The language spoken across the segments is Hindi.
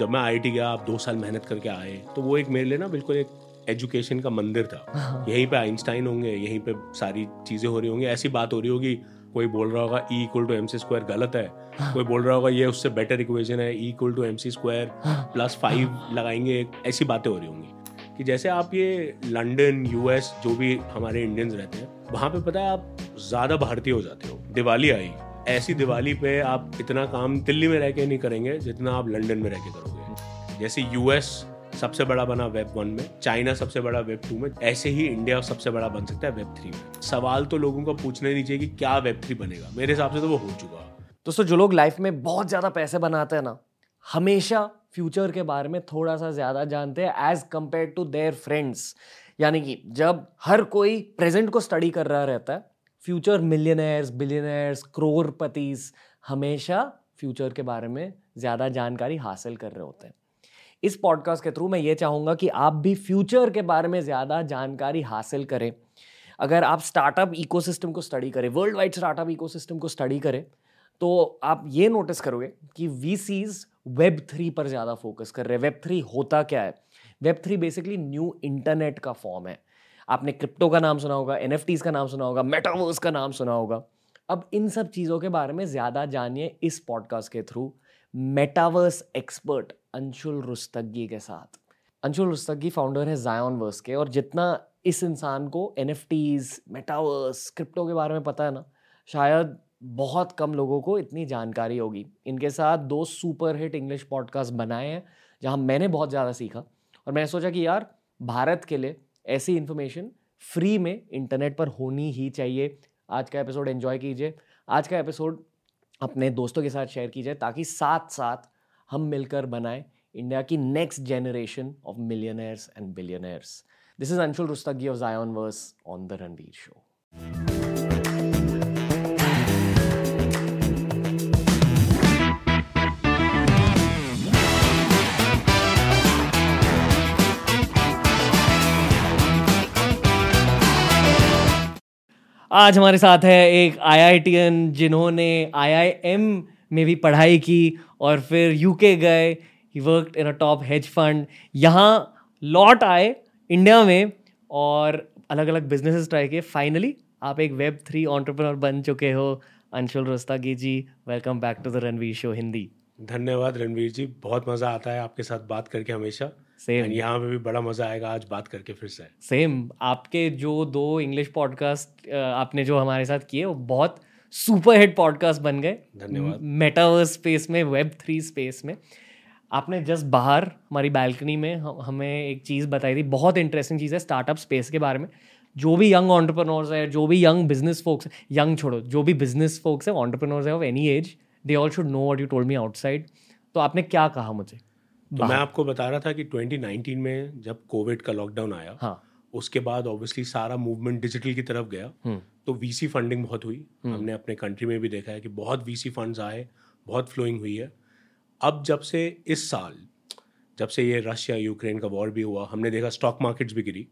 जब मैं आईटी गया आप दो साल मेहनत करके आए तो वो एक मेरे लिए ना बिल्कुल एक एजुकेशन का मंदिर था। यहीं पे आइंस्टाइन होंगे यहीं पे सारी चीज़ें हो रही होंगी। ऐसी बात हो रही होगी कोई बोल रहा होगा E equal to M C square गलत है। कोई बोल रहा होगा ये उससे बेटर इक्वेशन है E equal to M C square plus five लगाएँगे ऐसी बातें हो रही होंगी। कि जैसे आप ये लंदन यूएस जो भी हमारे इंडियंस रहते हैं वहाँ पे पता है आप ज़्यादा भारतीय हो जाते हो। दिवाली आई ऐसी दिवाली पे आप इतना काम दिल्ली में रह के नहीं करेंगे जितना आप लंदन में रह के करोगे। जैसे यूएस सबसे बड़ा बना वेब वन में चाइना सबसे बड़ा वेब टू में, ऐसे ही इंडिया सबसे बड़ा बन सकता है वेब थ्री में। सवाल तो लोगों को पूछना ही नहीं चाहिए कि क्या वेब थ्री बनेगा। मेरे हिसाब से तो वो हो चुका। दोस्तों, जो लोग लाइफ में बहुत ज़्यादा पैसे बनाते हैं ना, हमेशा फ्यूचर के बारे में थोड़ा सा ज़्यादा जानते हैं as compare to their friends यानी कि जब हर कोई प्रेजेंट को स्टडी कर रहा रहता है फ्यूचर मिलियनर्स बिलियनर्स करोड़पतिस हमेशा फ्यूचर के बारे में ज़्यादा जानकारी हासिल कर रहे होते हैं। इस पॉडकास्ट के थ्रू मैं ये चाहूँगा कि आप भी फ्यूचर के बारे में ज़्यादा जानकारी हासिल करें। अगर आप स्टार्टअप इकोसिस्टम को स्टडी करें वर्ल्ड वाइड स्टार्टअप इकोसिस्टम को स्टडी करें तो आप ये नोटिस करोगे कि वी सीज़ वेब थ्री पर ज़्यादा फोकस कर रहे हैं। वेब थ्री होता क्या है? Web three basically new internet का फॉर्म है। आपने क्रिप्टो का नाम सुना होगा एन का नाम सुना होगा मेटावर्स का नाम सुना होगा। अब इन सब चीज़ों के बारे में ज़्यादा जानिए इस पॉडकास्ट के through metaverse expert Anshul Rustagi के साथ। अंशुल रुस्तगी फाउंडर है जायन वर्स के और जितना इस इंसान को एन मेटावर्स क्रिप्टो के बारे में पता है ना, शायद बहुत कम लोगों को इतनी जानकारी होगी। इनके साथ दो सुपर हिट इंग्लिश पॉडकास्ट बनाए हैं, जहाँ मैंने बहुत ज़्यादा सीखा और मैंने सोचा कि यार, भारत के लिए ऐसी इन्फॉर्मेशन फ्री में इंटरनेट पर होनी ही चाहिए। आज का एपिसोड एन्जॉय कीजिए। आज का एपिसोड अपने दोस्तों के साथ शेयर कीजिए ताकि साथ साथ हम मिलकर बनाएँ इंडिया की next generation of millionaires and billionaires this is Anshul Rustagi of Zionverse on the Ranveer show आज हमारे साथ है एक आईआईटीएन जिन्होंने आईआईएम में भी पढ़ाई की और फिर यूके गए। Work in a top hedge fund यहाँ लौट आए इंडिया में और अलग अलग बिजनेसेस ट्राई किए। फाइनली आप एक वेब थ्री ऑन्टरप्रनर बन चुके हो। Anshul Rustagi ji welcome back to the Ranveer show Hindi धन्यवाद रणवीर जी। बहुत मज़ा आता है आपके साथ बात करके हमेशा। सेम यहाँ पे भी बड़ा मज़ा आएगा आज बात करके फिर से। सेम आपके जो दो इंग्लिश पॉडकास्ट आपने जो हमारे साथ किए वो बहुत सुपर हिट पॉडकास्ट बन गए। धन्यवाद। मेटावर्स स्पेस में वेब थ्री स्पेस में। आपने जस्ट बाहर हमारी बैल्कनी में हमें एक चीज़ बताई थी बहुत इंटरेस्टिंग चीज़ है स्टार्टअप स्पेस के बारे में। जो भी यंग ऑन्टरप्रनोर्स है जो भी यंग बिज़नेस फोक्स यंग छोड़ो जो भी बिज़नेस फोक्स है ऑन्टरप्रनोर्स है of any age they all should know what you told me outside तो आपने क्या कहा मुझे? तो मैं आपको बता रहा था कि 2019 में जब कोविड का लॉकडाउन आया हाँ. उसके बाद ऑब्वियसली सारा मूवमेंट डिजिटल की तरफ़ गया हम्म। तो वीसी फंडिंग बहुत हुई हम्म। हमने अपने कंट्री में भी देखा है कि बहुत वीसी फंड्स आए बहुत फ्लोइंग हुई है अब जब से इस साल जब से ये रशिया यूक्रेन का वॉर भी हुआ हमने देखा स्टॉक मार्केट्स भी गिरी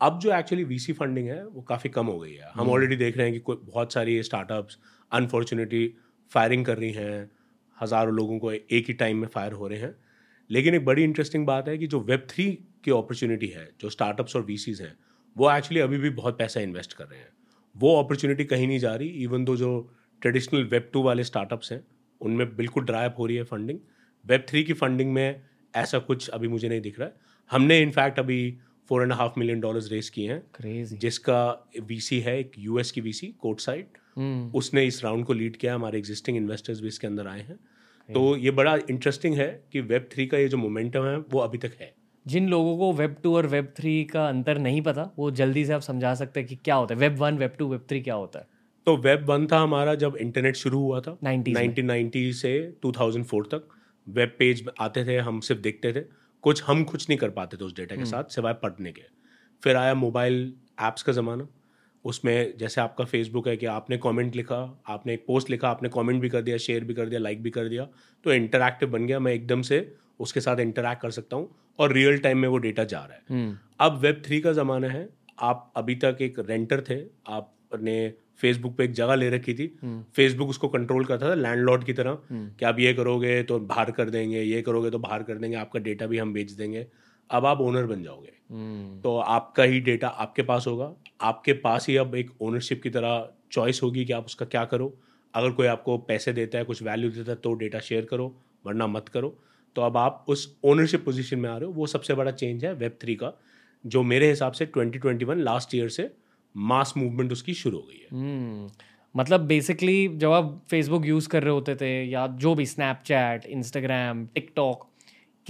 अब जो एक्चुअली वीसी फंडिंग है वो काफ़ी कम हो गई है हम ऑलरेडी हम्म। देख रहे हैं कि बहुत सारी स्टार्टअप्स अनफॉर्चुनेटली फायरिंग कर रही हैं हज़ारों लोगों को एक ही टाइम में फायर हो रहे हैं लेकिन एक बड़ी इंटरेस्टिंग बात है कि जो वेब थ्री की अपॉर्चुनिटी है जो स्टार्टअप्स और वीसीज हैं वो एक्चुअली अभी भी बहुत पैसा इन्वेस्ट कर रहे हैं। वो अपॉर्चुनिटी कहीं नहीं जा रही इवन दो जो ट्रेडिशनल वेब टू वाले स्टार्टअप्स हैं उनमें बिल्कुल ड्राइप हो रही है फंडिंग वेब थ्री की फंडिंग में ऐसा कुछ अभी मुझे नहीं दिख रहा है। हमने इनफैक्ट अभी four and half million dollars raise किए हैं। Crazy. जिसका वीसी है एक यूएस की वीसी कोर्ट साइड उसने इस राउंड को लीड किया हमारे एग्जिस्टिंग इन्वेस्टर्स भी इसके अंदर आए हैं। तो ये बड़ा इंटरेस्टिंग है कि वेब थ्री का ये जो मोमेंटम है वो अभी तक है। जिन लोगों को वेब टू और वेब थ्री का अंतर नहीं पता वो जल्दी से आप समझा सकते हैं कि क्या होता है। Web one web two web three क्या होता है? तो वेब वन था हमारा जब इंटरनेट शुरू हुआ था। नाइनटीन से 2004 तक वेब पेज आते थे हम सिर्फ़ देखते थे। कुछ हम कुछ नहीं कर पाते थे उस डेटा के हम्म। साथ सिवाय पढ़ने के। फिर आया मोबाइल ऐप्स का ज़माना। उसमें जैसे आपका फेसबुक है कि आपने कमेंट लिखा आपने एक पोस्ट लिखा आपने कमेंट भी कर दिया शेयर भी कर दिया लाइक भी कर दिया तो इंटरक्टिव बन गया। मैं एकदम से उसके साथ इंटरैक्ट कर सकता हूँ और रियल टाइम में वो डेटा जा रहा है। हम्म। अब वेब थ्री का ज़माना है। आप अभी तक एक रेंटर थे। आपने फेसबुक पे एक जगह ले रखी थी। फेसबुक उसको कंट्रोल करता था लैंडलॉर्ड की तरह कि आप ये करोगे तो बाहर कर देंगे ये करोगे तो बाहर कर देंगे आपका डेटा भी हम बेच देंगे। अब आप ओनर बन जाओगे। तो आपका ही डेटा आपके पास होगा। आपके पास ही अब एक ओनरशिप की तरह चॉइस होगी कि आप उसका क्या करो। अगर कोई आपको पैसे देता है कुछ वैल्यू देता है तो डेटा शेयर करो वरना मत करो। तो अब आप उस ओनरशिप पोजीशन में आ रहे हो। वो सबसे बड़ा चेंज है वेब थ्री का जो मेरे हिसाब से 2021 लास्ट ईयर से मास मूवमेंट उसकी शुरू हो गई है। hmm. मतलब बेसिकली जब आप फेसबुक यूज़ कर रहे होते थे या जो भी स्नैपचैट इंस्टाग्राम टिकटॉक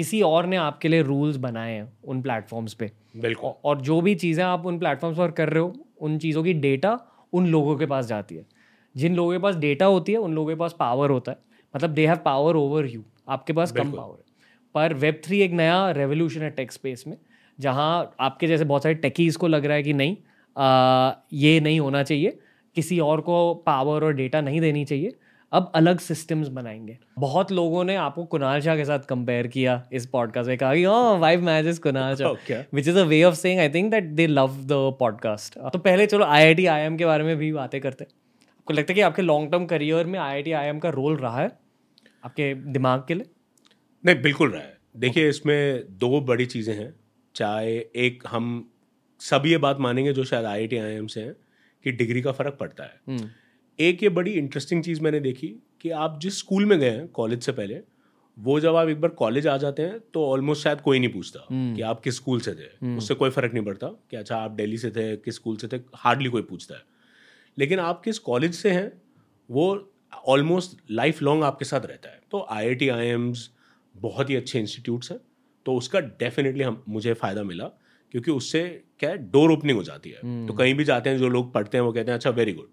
किसी और ने आपके लिए रूल्स बनाए हैं उन प्लेटफॉर्म्स पे। बिल्कुल। और जो भी चीज़ें आप उन प्लेटफॉर्म्स पर कर रहे हो उन चीज़ों की डेटा उन लोगों के पास जाती है। जिन लोगों के पास डेटा होती है उन लोगों के पास पावर होता है। मतलब they have power over you आपके पास कम पावर है। पर वेब थ्री एक नया रेवोल्यूशन है टेक स्पेस में जहाँ आपके जैसे बहुत सारे टेकीज को लग रहा है कि नहीं आ, ये नहीं होना चाहिए। किसी और को पावर और डेटा नहीं देनी चाहिए। अब अलग सिस्टम्स बनाएँगे। बहुत लोगों ने आपको कुणाल शाह के साथ कंपेयर किया इस पॉडकास्ट में कहा कि हाँ vibe match Kunal Shah. Which is a way of saying I think that they love the podcast तो पहले चलो आई आई के बारे में भी बातें करते आपको लगता है कि आपके लॉन्ग टर्म करियर में आई आई का रोल रहा है? आपके दिमाग के लिए? नहीं बिल्कुल रहा है। देखिए okay. इसमें दो बड़ी चीज़ें हैं। चाहे एक हम सब ये बात मानेंगे जो शायद आई आई से हैं कि डिग्री का फ़र्क पड़ता है। हम्म। एक ये बड़ी इंटरेस्टिंग चीज़ मैंने देखी कि आप जिस स्कूल में गए हैं कॉलेज से पहले वो जब आप एक बार कॉलेज आ जाते हैं तो ऑलमोस्ट शायद कोई नहीं पूछता हम्म। कि आप किस स्कूल से थे हम्म। उससे कोई फ़र्क नहीं पड़ता कि अच्छा आप दिल्ली से थे किस स्कूल से थे हार्डली कोई पूछता है लेकिन आप किस कॉलेज से हैं वो ऑलमोस्ट लाइफ लॉन्ग आपके साथ रहता है तो आई आई टी आई एम्स बहुत ही अच्छे इंस्टीट्यूट्स हैं तो उसका डेफिनेटली हम मुझे फ़ायदा मिला क्योंकि उससे क्या है डोर ओपनिंग हो जाती है हम्म। तो कहीं भी जाते हैं जो लोग पढ़ते हैं वो कहते हैं अच्छा वेरी गुड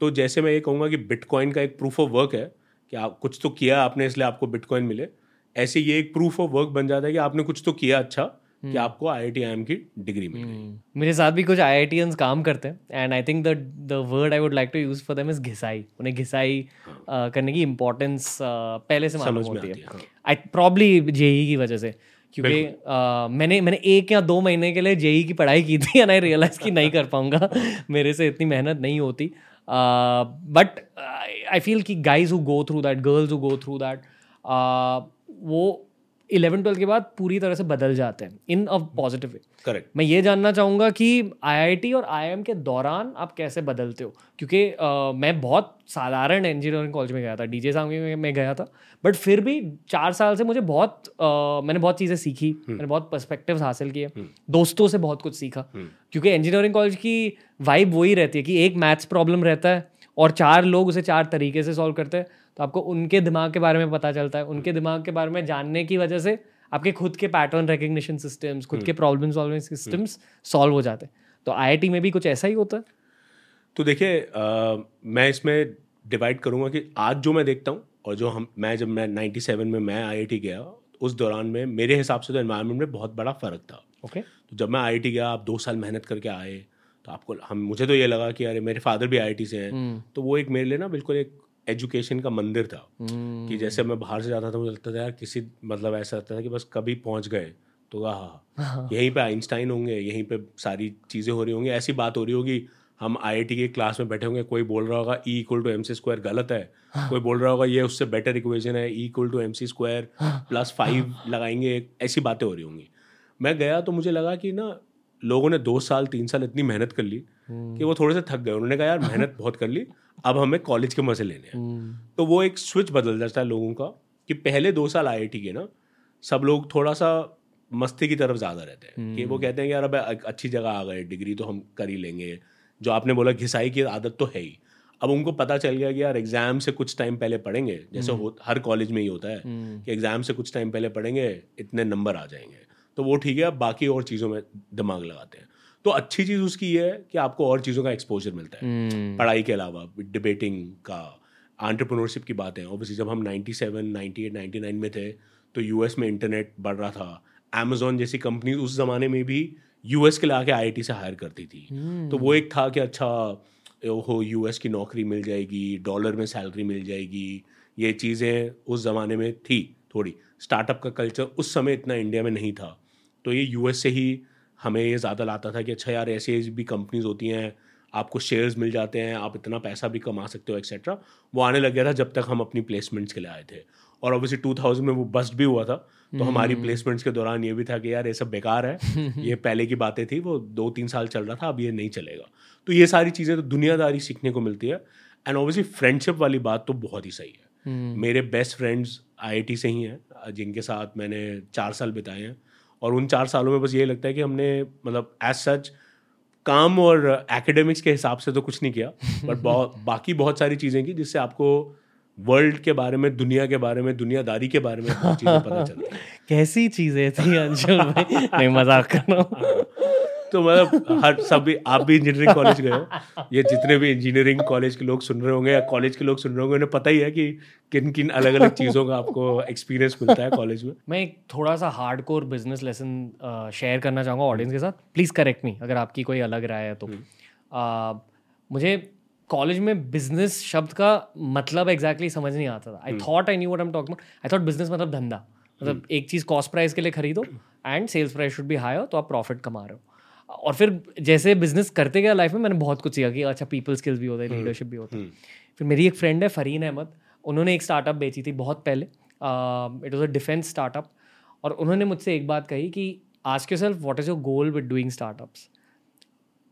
तो जैसे मैं ये कहूँगा कि बिटकॉइन का एक प्रूफ ऑफ़ वर्क है कि आप कुछ तो किया आपने इसलिए आपको बिटकॉइन मिले। ऐसे ये एक प्रूफ ऑफ़ वर्क बन जाता है कि आपने कुछ तो किया अच्छा कि हम्म। आपको आई आई की डिग्री मिल गई। हम्म। मेरे साथ भी कुछ आई काम करते हैं and I think the the word I would like to use for them is घिसाई। उन्हें घिसाई हाँ. करने की इम्पोर्टेंस पहले से मालूम होती है। आई प्रॉब्ली जेई की वजह से क्योंकि मैंने मैंने एक या दो महीने के लिए जेई की पढ़ाई की थी एंड आई रियलाइज़ कि नहीं कर पाऊँगा। मेरे से इतनी मेहनत नहीं होती। बट आई फील कि guys who go through that girls who go through that वो इलेवन ट्वेल्थ के बाद पूरी तरह से बदल जाते हैं इन अ पॉजिटिव वे करेक्ट मैं ये जानना चाहूँगा कि आईआईटी और आईएम के दौरान आप कैसे बदलते हो क्योंकि uh, मैं बहुत साधारण इंजीनियरिंग कॉलेज में गया था डीजे सांगी में मैं गया था बट फिर भी चार साल से मुझे बहुत uh, मैंने बहुत चीज़ें सीखी hmm. मैंने बहुत पर्सपेक्टिव हासिल किए hmm. दोस्तों से बहुत कुछ सीखा hmm. क्योंकि इंजीनियरिंग कॉलेज की वाइब वही रहती है कि एक मैथ्स प्रॉब्लम रहता है और चार लोग उसे चार तरीके से सॉल्व करते हैं तो आपको उनके दिमाग के बारे में पता चलता है। उनके दिमाग के बारे में जानने की वजह से आपके खुद के पैटर्न रिकग्निशन सिस्टम्स खुद के प्रॉब्लम सॉल्विंग सिस्टम्स सॉल्व हो जाते हैं। तो आई में भी कुछ ऐसा ही होता है? तो देखिए मैं इसमें डिवाइड करूँगा कि आज जो मैं देखता हूँ और जो हम मैं जब मैं 97 में मैं आईआईटी गया उस दौरान में मेरे हिसाब से तो एनवायरनमेंट में बहुत बड़ा फ़र्क था। Okay okay. तो जब मैं आईआईटी गया आप दो साल मेहनत करके आए तो आपको हम मुझे तो ये लगा कि अरे मेरे फादर भी आईआईटी से हैं। hmm. तो वो एक मेरे लिए ना बिल्कुल एक एजुकेशन का मंदिर था। कि हम्म। जैसे मैं बाहर से जाता था मुझे लगता था यार किसी मतलब ऐसा लगता था कि बस कभी पहुँच गए। तो हाँ। यहीं पे आइंस्टाइन होंगे यहीं पे सारी चीज़ें हो रही होंगी। ऐसी बात हो रही होगी हम आईआईटी के क्लास में बैठे होंगे कोई बोल रहा होगा E equal to M C square गलत है। हाँ। कोई बोल रहा होगा ये उससे बेटर इक्वेशन है E equal to M C square plus five लगाएँगे। ऐसी बातें हो रही होंगी। मैं गया तो मुझे लगा कि ना लोगों ने दो साल तीन साल इतनी मेहनत कर ली कि वो थोड़े से थक गए। उन्होंने कहा यार मेहनत बहुत कर ली अब हमें कॉलेज के मज़े लेने हैं। हम्म। तो वो एक स्विच बदल जाता है लोगों का कि पहले दो साल आई के ना सब लोग थोड़ा सा मस्ती की तरफ़ ज़्यादा रहते हैं। कि वो हम्म। कहते हैं कि यार अब अच्छी जगह आ गए डिग्री तो हम कर ही लेंगे। जो आपने बोला घिसाई की आदत तो है ही। अब उनको पता चल गया कि यार एग्ज़ाम से कुछ टाइम पहले पढ़ेंगे। जैसे हम्म। हर कॉलेज में ही होता है कि एग्ज़ाम से कुछ टाइम पहले पढ़ेंगे इतने नंबर आ जाएँगे। तो वो ठीक है अब बाकी और चीज़ों में दिमाग लगाते हैं। तो अच्छी चीज़ उसकी ये है कि आपको और चीज़ों का एक्सपोजर मिलता है। hmm. पढ़ाई के अलावा डिबेटिंग का आंट्रप्रनोरशिप की बात। है ऑब्वियसली जब हम 97, 98, 99 में थे तो यूएस में इंटरनेट बढ़ रहा था। अमेजोन जैसी कंपनी उस ज़माने में भी यूएस के ला के आई से हायर करती थी। hmm. तो वो एक था कि अच्छा हो यूएस की नौकरी मिल जाएगी डॉलर में सैलरी मिल जाएगी। ये चीज़ें उस ज़माने में थी थोड़ी। स्टार्टअप का कल्चर उस समय इतना इंडिया में नहीं था। तो ये यूएस से ही हमें ये ज़्यादा लाता था कि अच्छा यार ऐसे भी कंपनीज़ होती हैं आपको शेयर्स मिल जाते हैं आप इतना पैसा भी कमा सकते हो एक्सेट्रा वो आने लग गया था जब तक हम अपनी प्लेसमेंट्स के लिए आए थे। और ऑब्वियसली टू थाउज़ेंड में वो बस्ट भी हुआ था। तो हमारी प्लेसमेंट्स हम्म। के दौरान ये भी था कि यार ये सब बेकार है। ये पहले की बातें थी वो दो तीन साल चल रहा था अब ये नहीं चलेगा। तो ये सारी चीज़ें तो दुनियादारी सीखने को मिलती है। एंड ऑब्वियसली फ्रेंडशिप वाली बात तो बहुत ही सही है। हम्म। मेरे बेस्ट फ्रेंड्स आईआईटी से ही हैं जिनके साथ मैंने चार साल बिताए हैं। और उन चार सालों में बस ये लगता है कि हमने मतलब एज सच काम और एकेडमिक्स के हिसाब से तो कुछ नहीं किया बट बाकी बहुत सारी चीज़ें की जिससे आपको वर्ल्ड के बारे में दुनिया के बारे में दुनियादारी के बारे में चीज़ें पता चला कैसी चीज़ें थी अंशुल भाई? नहीं मज़ाक कर रहा हूँ। तो मतलब हर सभी आप भी इंजीनियरिंग कॉलेज गए हो। ये जितने भी इंजीनियरिंग कॉलेज के लोग सुन रहे होंगे या कॉलेज के लोग सुन रहे होंगे उन्हें पता ही है कि किन किन अलग अलग चीज़ों का आपको एक्सपीरियंस मिलता है कॉलेज में। मैं एक थोड़ा सा hard core business lesson share करना चाहूँगा ऑडियंस के साथ। प्लीज़ करेक्ट मी अगर आपकी कोई अलग राय है तो। uh, मुझे कॉलेज में बिज़नेस शब्द का मतलब एग्जैक्टली exactly समझ नहीं आता था। I thought I knew what am talk I thought business मतलब धंधा। मतलब हम्म। एक चीज़ कॉस्ट प्राइस के लिए खरीदो एंड सेल्स प्राइस शुड भी हाई हो तो आप प्रॉफिट कमा रहे हो। और फिर जैसे बिज़नेस करते गया लाइफ में मैंने बहुत कुछ सीखा कि अच्छा पीपल स्किल्स भी होता है लीडरशिप भी होता है। हम्म। फिर मेरी एक फ्रेंड है फरीन अहमद उन्होंने एक स्टार्टअप बेची थी बहुत पहले। It was a defence startup और उन्होंने मुझसे एक बात कही कि आज के self what is your goal with doing startups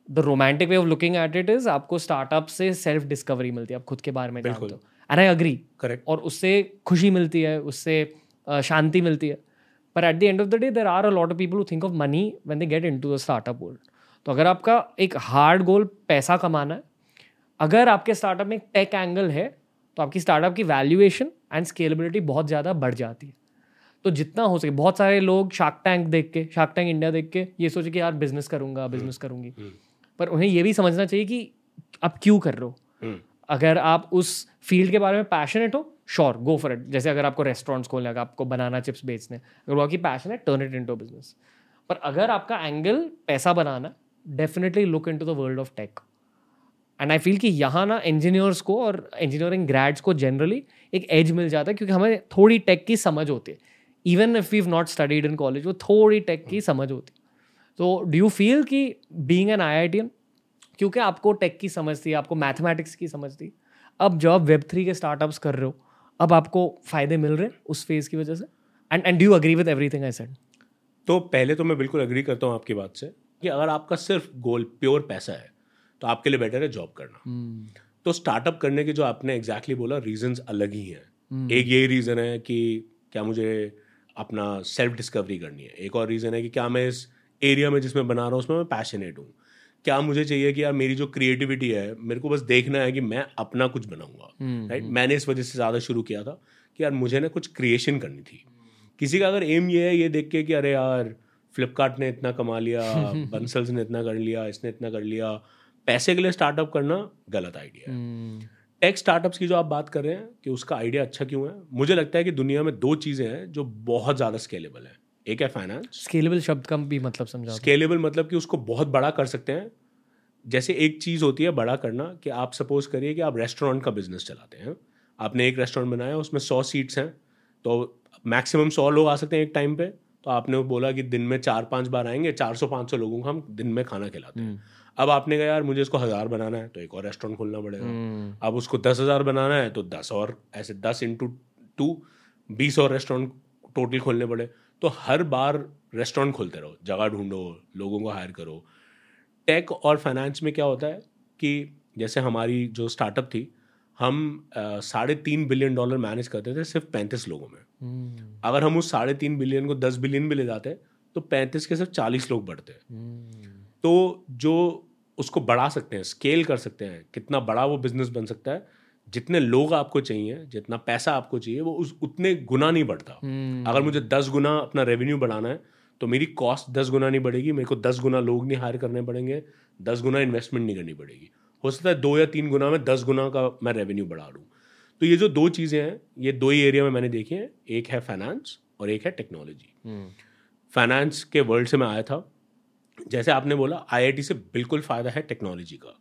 the romantic way of looking at it is आपको स्टार्टअप से सेल्फ डिस्कवरी मिलती है आप खुद के बारे में जानते हो। एंड आई अग्री करेक्ट और उससे खुशी मिलती है उससे शांति मिलती है। पर at the end of the day there are a lot of people who think of money when they get into the startup world तो अगर आपका एक हार्ड गोल पैसा कमाना है अगर आपके स्टार्टअप में एक टेक एंगल है तो आपकी स्टार्टअप की वैल्यूएशन एंड स्केलेबिलिटी बहुत ज़्यादा बढ़ जाती है। तो जितना हो सके बहुत सारे लोग शार्क टैंक देख के शार्क टैंक इंडिया देख के ये सोचे कि यार बिज़नेस करूँगा बिज़नेस हम्म, करूँगी। हम्म। पर उन्हें ये भी समझना चाहिए कि आप क्यों कर रहे हो? हम्म। अगर आप उस फ़ील्ड के बारे में पैशनेट हो श्योर गो फॉर इट जैसे अगर आपको रेस्टोरेंट्स खोलने का आपको बनाना चिप्स बेचने अगर वो आपकी पैशन है turn it into business पर अगर आपका एंगल पैसा बनाना definitely look into the world of tech and I feel कि यहाँ ना इंजीनियर्स को और इंजीनियरिंग ग्रेड्स को जनरली एक एज मिल जाता है क्योंकि हमें थोड़ी टेक की समझ होती है. Even if we've not studied in college वो थोड़ी टेक की समझ होती है. तो डू यू फील कि being an I I T क्योंकि आपको टेक की समझ थी, आपको मैथमेटिक्स की समझ थी, अब जब वेब थ्री के स्टार्टअप्स कर रहे हो अब आपको फ़ायदे मिल रहे उस फ़ेज़ की वजह से? And and do agree with everything I said तो पहले तो मैं बिल्कुल अग्री करता हूँ आपकी बात से कि अगर आपका सिर्फ़ गोल प्योर पैसा है तो आपके लिए बेटर है जॉब करना। Hmm. तो स्टार्टअप करने के जो आपने एग्जैक्टली exactly बोला रीजंस अलग ही हैं। Hmm. एक यही रीज़न है कि क्या मुझे अपना सेल्फ डिस्कवरी करनी है। एक और रीज़न है कि क्या मैं इस एरिया में जिसमें बना रहा हूँ उसमें मैं पैशनेट हूँ। क्या मुझे चाहिए कि यार मेरी जो क्रिएटिविटी है मेरे को बस देखना है कि मैं अपना कुछ बनाऊँगा राइट हम्म, हम्म। मैंने इस वजह से ज़्यादा शुरू किया था कि यार मुझे ना कुछ क्रिएशन करनी थी। किसी का अगर एम ये है ये देख के कि अरे यार फ्लिपकार्ट ने इतना कमा लिया बंसल्स ने इतना कर लिया इसने इतना कर लिया पैसे के लिए स्टार्टअप करना गलत आइडिया है। टेक स्टार्टअप्स की जो आप बात कर रहे हैं कि उसका आइडिया अच्छा क्यों है? मुझे लगता है कि दुनिया में दो चीज़ें हैं जो बहुत ज़्यादा स्केलेबल है। एक है फाइनेंस स्केलेबल शब्द का भी मतलब समझा स्केलेबल मतलब कि उसको बहुत बड़ा कर सकते हैं। जैसे एक चीज़ होती है बड़ा करना कि आप सपोज़ करिए कि आप रेस्टोरेंट का बिज़नेस चलाते हैं। आपने एक रेस्टोरेंट बनाया उसमें सौ सीट्स हैं तो मैक्सिमम सौ लोग आ सकते हैं एक टाइम पे। तो आपने बोला कि दिन में चार पाँच बार आएँगे चार सौ पाँच सौ लोगों को हम दिन में खाना खिलाते हैं। हम्म। अब आपने कहा यार मुझे इसको हज़ार बनाना है तो एक और रेस्टोरेंट खोलना पड़ेगा। हम्म। अब उसको दस हज़ार बनाना है तो दस और ऐसे दस इंटू टू बीस और रेस्टोरेंट टोटल खोलने पड़े। तो हर बार रेस्टोरेंट खोलते रहो जगह ढूंढो लोगों को हायर करो टेक और फाइनेंस में क्या होता है कि जैसे हमारी जो स्टार्टअप थी हम साढ़े तीन बिलियन डॉलर मैनेज करते थे सिर्फ़ पैंतीस लोगों में hmm. अगर हम उस साढ़े तीन बिलियन को दस बिलियन भी ले जाते तो पैंतीस के सिर्फ़ चालीस लोग बढ़ते hmm. तो जो उसको बढ़ा सकते हैं स्केल कर सकते हैं कितना बड़ा वो बिज़नेस बन सकता है जितने लोग आपको चाहिए जितना पैसा आपको चाहिए वो उस उतने गुना नहीं बढ़ता। hmm. अगर मुझे दस गुना अपना रेवेन्यू बढ़ाना है तो मेरी कॉस्ट दस गुना नहीं बढ़ेगी मेरे को दस गुना लोग नहीं हायर करने पड़ेंगे दस गुना इन्वेस्टमेंट नहीं करनी पड़ेगी। हो सकता है दो या तीन गुना में दस गुना का मैं रेवेन्यू बढ़ा लूँ तो ये जो दो चीज़ें हैं ये दो ही एरिया में मैंने देखी हैं एक है फाइनेंस और एक है टेक्नोलॉजी फाइनेंस के वर्ल्ड से मैं आया था। जैसे आपने बोला आईआईटी से बिल्कुल फ़ायदा है टेक्नोलॉजी का।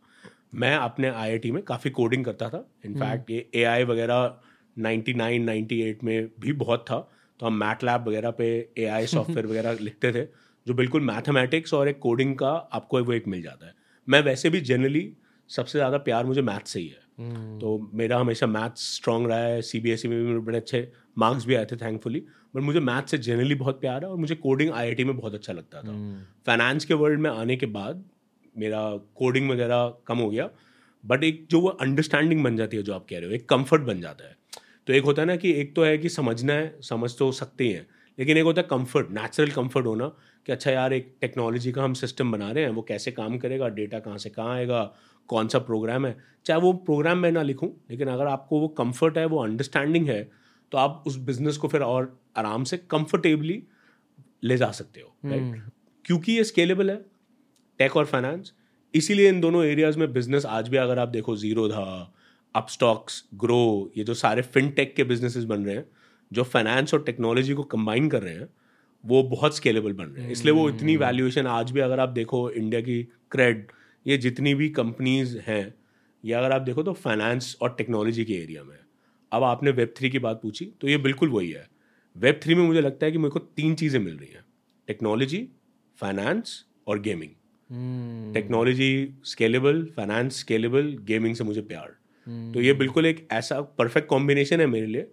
मैं अपने आईआईटी में काफ़ी कोडिंग करता था। इनफैक्ट ये एआई वगैरह 99 98 में भी बहुत था। तो हम मैट लैब वगैरह पे ए आई सॉफ्टवेयर वगैरह लिखते थे जो बिल्कुल मैथमेटिक्स और एक कोडिंग का आपको वो एक मिल जाता है। मैं वैसे भी जनरली सबसे ज़्यादा प्यार मुझे मैथ से ही है। hmm. तो मेरा हमेशा मैथ्स स्ट्रांग रहा है सी बी एस ई में भी बड़े अच्छे मार्क्स भी आए थे थैंकफुली बट मुझे मैथ्स से जनरली बहुत प्यार है और मुझे कोडिंग आईआईटी में बहुत अच्छा लगता था। Finance hmm. के वर्ल्ड में आने के बाद मेरा कोडिंग वगैरह कम हो गया बट एक जो वो अंडरस्टैंडिंग बन जाती है जो आप कह रहे हो एक कंफर्ट बन जाता है। तो एक होता है ना कि एक तो है कि समझना है समझ तो सकते ही हैं लेकिन एक होता है कंफर्ट नेचुरल कंफर्ट होना कि अच्छा यार एक टेक्नोलॉजी का हम सिस्टम बना रहे हैं वो कैसे काम करेगा डेटा कहाँ से कहाँ आएगा कौन सा प्रोग्राम है? चाहे वो प्रोग्राम मैं ना लिखूँ लेकिन अगर आपको वो कंफर्ट है वो अंडरस्टैंडिंग है तो आप उस बिज़नेस को फिर और आराम से कंफर्टेबली ले जा सकते हो राइट हम्म। क्योंकि ये स्केलेबल है टेक और फाइनेंस इसीलिए इन दोनों एरियाज़ में बिज़नेस आज भी अगर आप देखो ज़ीरो था अपस्टॉक्स ग्रो ये जो सारे फिनटेक के बिजनेसेस बन रहे हैं जो फाइनेंस और टेक्नोलॉजी को कंबाइन कर रहे हैं वो बहुत स्केलेबल बन रहे हैं। इसलिए वो इतनी वैल्यूएशन hmm. आज भी अगर आप देखो इंडिया की क्रेड ये जितनी भी कंपनीज़ हैं ये अगर आप देखो तो फाइनेंस और टेक्नोलॉजी के एरिया में अब आपने वेब थ्री की बात पूछी तो ये बिल्कुल वही है। वेब थ्री में मुझे लगता है कि मेरे को तीन चीज़ें मिल रही हैं टेक्नोलॉजी फाइनेंस और gaming technology scalable finance scalable gaming से मुझे प्यार hmm. तो ये बिल्कुल एक ऐसा परफेक्ट कॉम्बिनेशन है मेरे लिए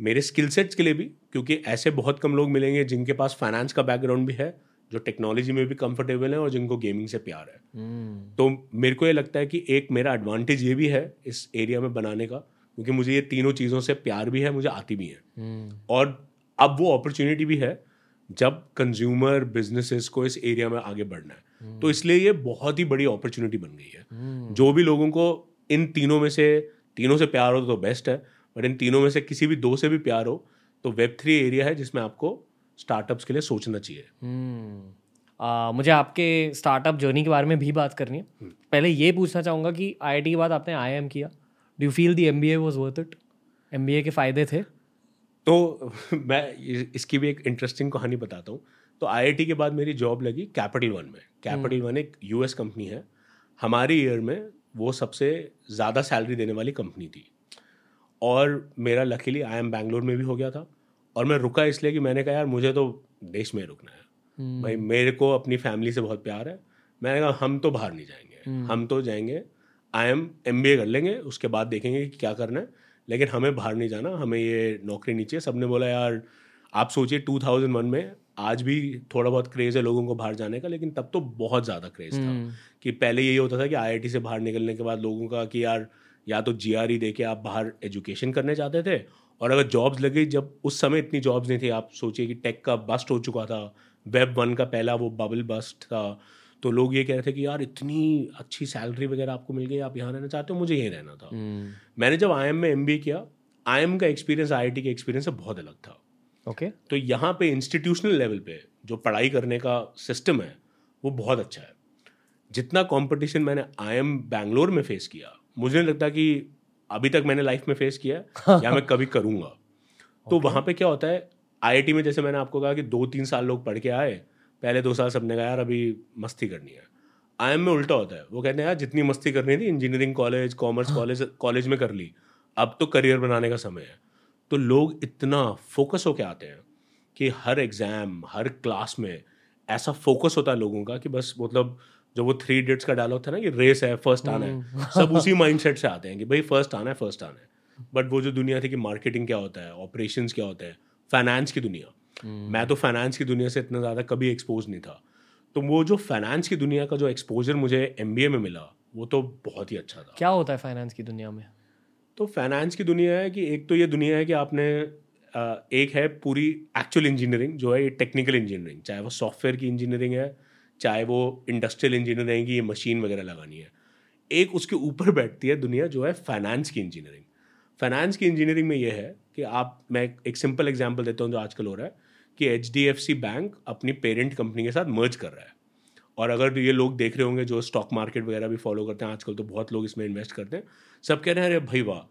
मेरे स्किल सेट्स के लिए भी क्योंकि ऐसे बहुत कम लोग मिलेंगे जिनके पास फाइनेंस का बैकग्राउंड भी है जो टेक्नोलॉजी में भी कंफर्टेबल है और जिनको गेमिंग से प्यार है hmm. तो मेरे को ये लगता है कि एक मेरा एडवांटेज ये भी है इस एरिया में बनाने का क्योंकि मुझे ये तीनों चीज़ों से प्यार भी है मुझे आती भी है hmm. और अब वो अपॉर्चुनिटी भी है जब कंज्यूमर बिजनेसेस को इस एरिया में आगे बढ़ना है. तो इसलिए ये बहुत ही बड़ी अपॉर्चुनिटी बन गई है. जो भी लोगों को इन तीनों में से तीनों से प्यार हो तो बेस्ट है बट इन तीनों में से किसी भी दो से भी प्यार हो तो वेब थ्री एरिया है जिसमें आपको स्टार्टअप्स के लिए सोचना चाहिए आ, मुझे आपके स्टार्टअप जर्नी के बारे में भी बात करनी है हम्म। पहले ये पूछना चाहूँगा कि आईआईटी के बाद आपने आई किया do feel the M B A was worth it M B A के फ़ायदे थे तो मैं इसकी भी एक इंटरेस्टिंग कहानी बताता हूँ। तो आईआईटी के बाद मेरी जॉब लगी कैपिटल वन में। कैपिटल वन एक यूएस कंपनी है। हमारे ईयर में वो सबसे ज़्यादा सैलरी देने वाली कंपनी थी। और मेरा लकीली आई एम बैंगलोर में भी हो गया था। और मैं रुका इसलिए कि मैंने कहा यार मुझे तो देश में रुकना है। hmm. भाई मेरे को अपनी फैमिली से बहुत प्यार है। मैंने कहा हम तो बाहर नहीं जाएँगे। hmm. हम तो जाएँगे आई एम एम कर लेंगे। उसके बाद देखेंगे कि क्या करना है। लेकिन हमें बाहर नहीं जाना हमें ये नौकरी नहीं चाहिए सबने बोला यार आप सोचिए 2001 में आज भी थोड़ा बहुत क्रेज़ है लोगों को बाहर जाने का लेकिन तब तो बहुत ज़्यादा क्रेज़ था hmm. कि पहले यही होता था कि आईआईटी से बाहर निकलने के बाद लोगों का कि यार या तो जी आर ई दे के आप बाहर एजुकेशन करने जाते थे और अगर जॉब्स लगी जब उस समय इतनी जॉब्स नहीं थी आप सोचिए कि टेक का बस्ट हो चुका था वेब वन का पहला वो बबल बस्ट था तो लोग ये कह रहे थे कि यार इतनी अच्छी सैलरी वगैरह आपको मिल गई आप यहाँ रहना चाहते हो मुझे यहीं रहना था hmm. मैंने जब आईएम में एम किया आईएम का एक्सपीरियंस आईआईटी के एक्सपीरियंस से बहुत अलग था ओके okay. तो यहाँ पे इंस्टीट्यूशनल लेवल पे जो पढ़ाई करने का सिस्टम है वो बहुत अच्छा है जितना कंपटीशन मैंने आई एम बैंगलोर में फेस किया मुझे नहीं लगता कि अभी तक मैंने लाइफ में फेस किया या मैं कभी करूँगा तो okay. वहाँ पे क्या होता है आईआईटी में जैसे मैंने आपको कहा कि दो तीन साल लोग पढ़ के आए पहले दो साल सबने कहा यार अभी मस्ती करनी है। आई एम में उल्टा होता है। वो कहते हैं यार जितनी मस्ती करनी थी engineering college commerce college college में कर ली अब तो करियर बनाने का समय है। तो लोग इतना फोकस होके आते हैं कि हर एग्ज़ाम हर क्लास में ऐसा फोकस होता है लोगों का कि बस मतलब जो वो थ्री इडियट्स का डायलॉग था ना कि रेस है फ़र्स्ट आना है हम्म। सब उसी माइंडसेट से आते हैं कि भाई फ़र्स्ट आना है फ़र्स्ट आना है। बट वो जो दुनिया थी कि मार्केटिंग क्या होता है ऑपरेशन क्या होता है फाइनेंस की दुनिया। मैं तो फाइनेंस की दुनिया से इतना ज़्यादा कभी एक्सपोज नहीं था। तो वो जो फाइनेंस की दुनिया का जो एक्सपोजर मुझे एमबीए में मिला वो तो बहुत ही अच्छा था। क्या होता है फाइनेंस की दुनिया में? तो फाइनेंस की दुनिया है कि एक तो ये दुनिया है कि आपने एक है पूरी एक्चुअल इंजीनियरिंग जो है ये टेक्निकल इंजीनियरिंग चाहे वो सॉफ्टवेयर की इंजीनियरिंग है चाहे वो इंडस्ट्रियल इंजीनियरिंग की ये मशीन वगैरह लगानी है। एक उसके ऊपर बैठती है दुनिया जो है फाइनेंस की इंजीनियरिंग फाइनेंस की इंजीनियरिंग में ये है कि आप मैं एक सिंपल एग्ज़ाम्पल देता हूँ जो आजकल हो रहा है कि H D F C bank अपनी पेरेंट कंपनी के साथ मर्ज कर रहा है। और अगर ये लोग देख रहे होंगे जो स्टॉक मार्केट वगैरह भी फॉलो करते हैं आजकल तो बहुत लोग इसमें इन्वेस्ट करते हैं सब कह रहे हैं अरे भाई वाह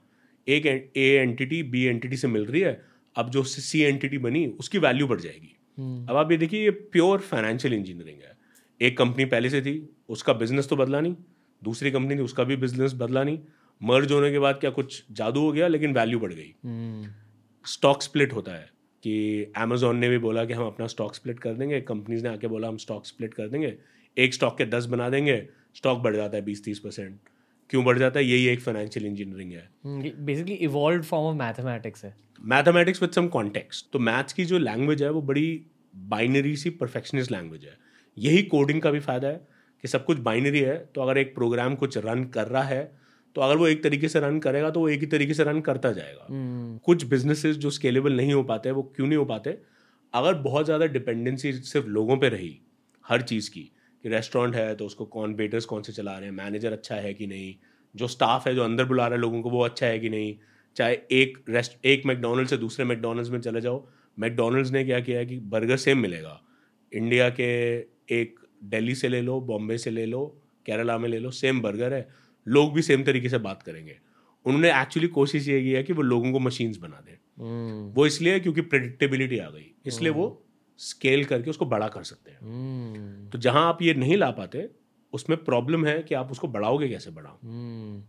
एक ए एंटिटी बी एंटिटी से मिल रही है अब जो सी एंटिटी बनी उसकी वैल्यू बढ़ जाएगी। हम्म। अब आप ये देखिए ये प्योर फाइनेंशियल इंजीनियरिंग है। एक कंपनी पहले से थी उसका बिज़नेस तो बदला नहीं दूसरी कंपनी थी उसका भी बिज़नेस बदला नहीं मर्ज होने के बाद क्या कुछ जादू हो गया लेकिन वैल्यू बढ़ गई। स्टॉक हम्म। स्प्लिट होता है कि अमेजोन ने भी बोला कि हम अपना स्टॉक स्प्लिट कर देंगे कंपनीज़ ने आके बोला हम स्टॉक स्प्लिट कर देंगे। एक स्टॉक के दस बना देंगे स्टॉक बढ़ जाता है बीस तीस परसेंट क्यों बढ़ जाता है? यही एक फाइनेंशियल इंजीनियरिंग है। Basically evolve form of mathematics है। मैथमेटिक्स विद सम कॉन्टेक्स्ट तो मैथ्स की जो लैंग्वेज है वो बड़ी बाइनरी सी परफेक्शनिस्ट लैंग्वेज है। यही कोडिंग का भी फ़ायदा है कि सब कुछ बाइनरी है तो अगर एक प्रोग्राम कुछ रन कर रहा है तो अगर वो एक तरीके से रन करेगा तो वो एक ही तरीके से रन करता जाएगा। hmm. कुछ बिजनेसेस जो स्केलेबल नहीं हो पाते वो क्यों नहीं हो पाते? अगर बहुत ज़्यादा डिपेंडेंसी सिर्फ़ लोगों पर रही हर चीज़ की कि रेस्टोरेंट है तो उसको कौन वेटर्स कौन से चला रहे हैं मैनेजर अच्छा है कि नहीं? जो स्टाफ है जो अंदर बुला रहे हैं लोगों को वो अच्छा है कि नहीं? चाहे एक रेस्ट एक मैकडोनल्ड से दूसरे मैकडोनल्ड्स में चले जाओ मैकडोनल्ड्स ने क्या किया है कि बर्गर सेम मिलेगा। इंडिया के एक दिल्ली से ले लो बॉम्बे से ले लो केरला में ले लो सेम बर्गर है। लोग भी सेम तरीके से बात करेंगे उन्होंने एक्चुअली कोशिश ये की है कि वो लोगों को मशीन्स बना दें hmm. वो इसलिए क्योंकि प्रेडिक्टेबिलिटी आ गई इसलिए. वो स्केल करके उसको बड़ा कर सकते हैं hmm. तो जहाँ आप ये नहीं ला पाते उसमें प्रॉब्लम है कि आप उसको बढ़ाओगे कैसे बढ़ाओ hmm.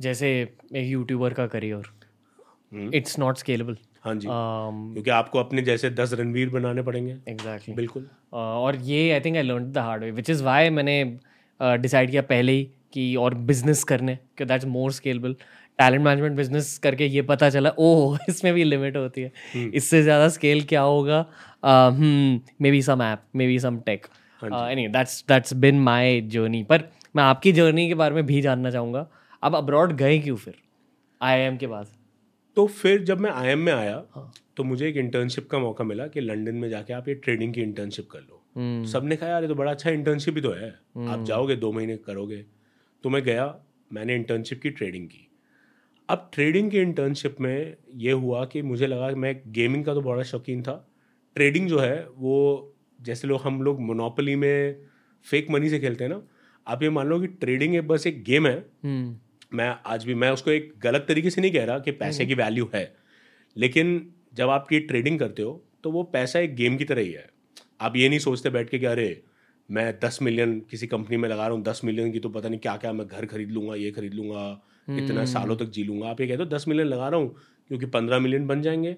जैसे एक यूट्यूबर का करियर इट्स नॉट स्केलेबल हाँ जी um, क्योंकि आपको अपने जैसे दस रणवीर बनाने पड़ेंगे एग्जैक्टली exactly. बिल्कुल uh, और ये I think I learn the hard way which is why मैंने डिसाइड uh, किया पहले ही कि और बिज़नेस करने कि that's more scalable talent management business करके ये पता चला ओह इसमें भी लिमिट होती है। हम्म। इससे ज़्यादा स्केल क्या होगा? Maybe some app maybe some tech any that's that's been my journey पर मैं आपकी जर्नी के बारे में भी जानना चाहूँगा। अब अब्रॉड गए क्यों फिर? आई के बाद। तो फिर जब मैं आई में आया हाँ. तो मुझे एक इंटर्नशिप का मौका मिला कि लंदन में जाके आप ये ट्रेडिंग की इंटर्नशिप कर लो। हम्म। सबने कहा यार ये तो बड़ा अच्छा इंटर्नशिप ही तो है। आप हम्म। जाओगे दो महीने करोगे। तो मैं गया मैंने इंटर्नशिप की ट्रेडिंग की। अब ट्रेडिंग की इंटर्नशिप में ये हुआ कि मुझे लगा कि मैं गेमिंग का तो बड़ा शौकीन था। ट्रेडिंग जो है वो जैसे लोग हम लोग मोनोपली में फेक मनी से खेलते हैं ना आप ये मान लो कि ट्रेडिंग एक बस एक गेम है। हम्म। मैं आज भी मैं उसको एक गलत तरीके से नहीं कह रहा कि पैसे की वैल्यू है। लेकिन जब आप ये ट्रेडिंग करते हो तो वो पैसा एक गेम की तरह ही है। आप ये नहीं सोचते बैठ के कि अरे मैं दस मिलियन किसी कंपनी में लगा रहा हूँ दस मिलियन की तो पता नहीं क्या क्या मैं घर खरीद लूँगा ये खरीद लूँगा इतना हम्म। सालों तक जी लूँगा आप ये कहते हो दस मिलियन लगा रहा हूँ क्योंकि पंद्रह मिलियन बन जाएँगे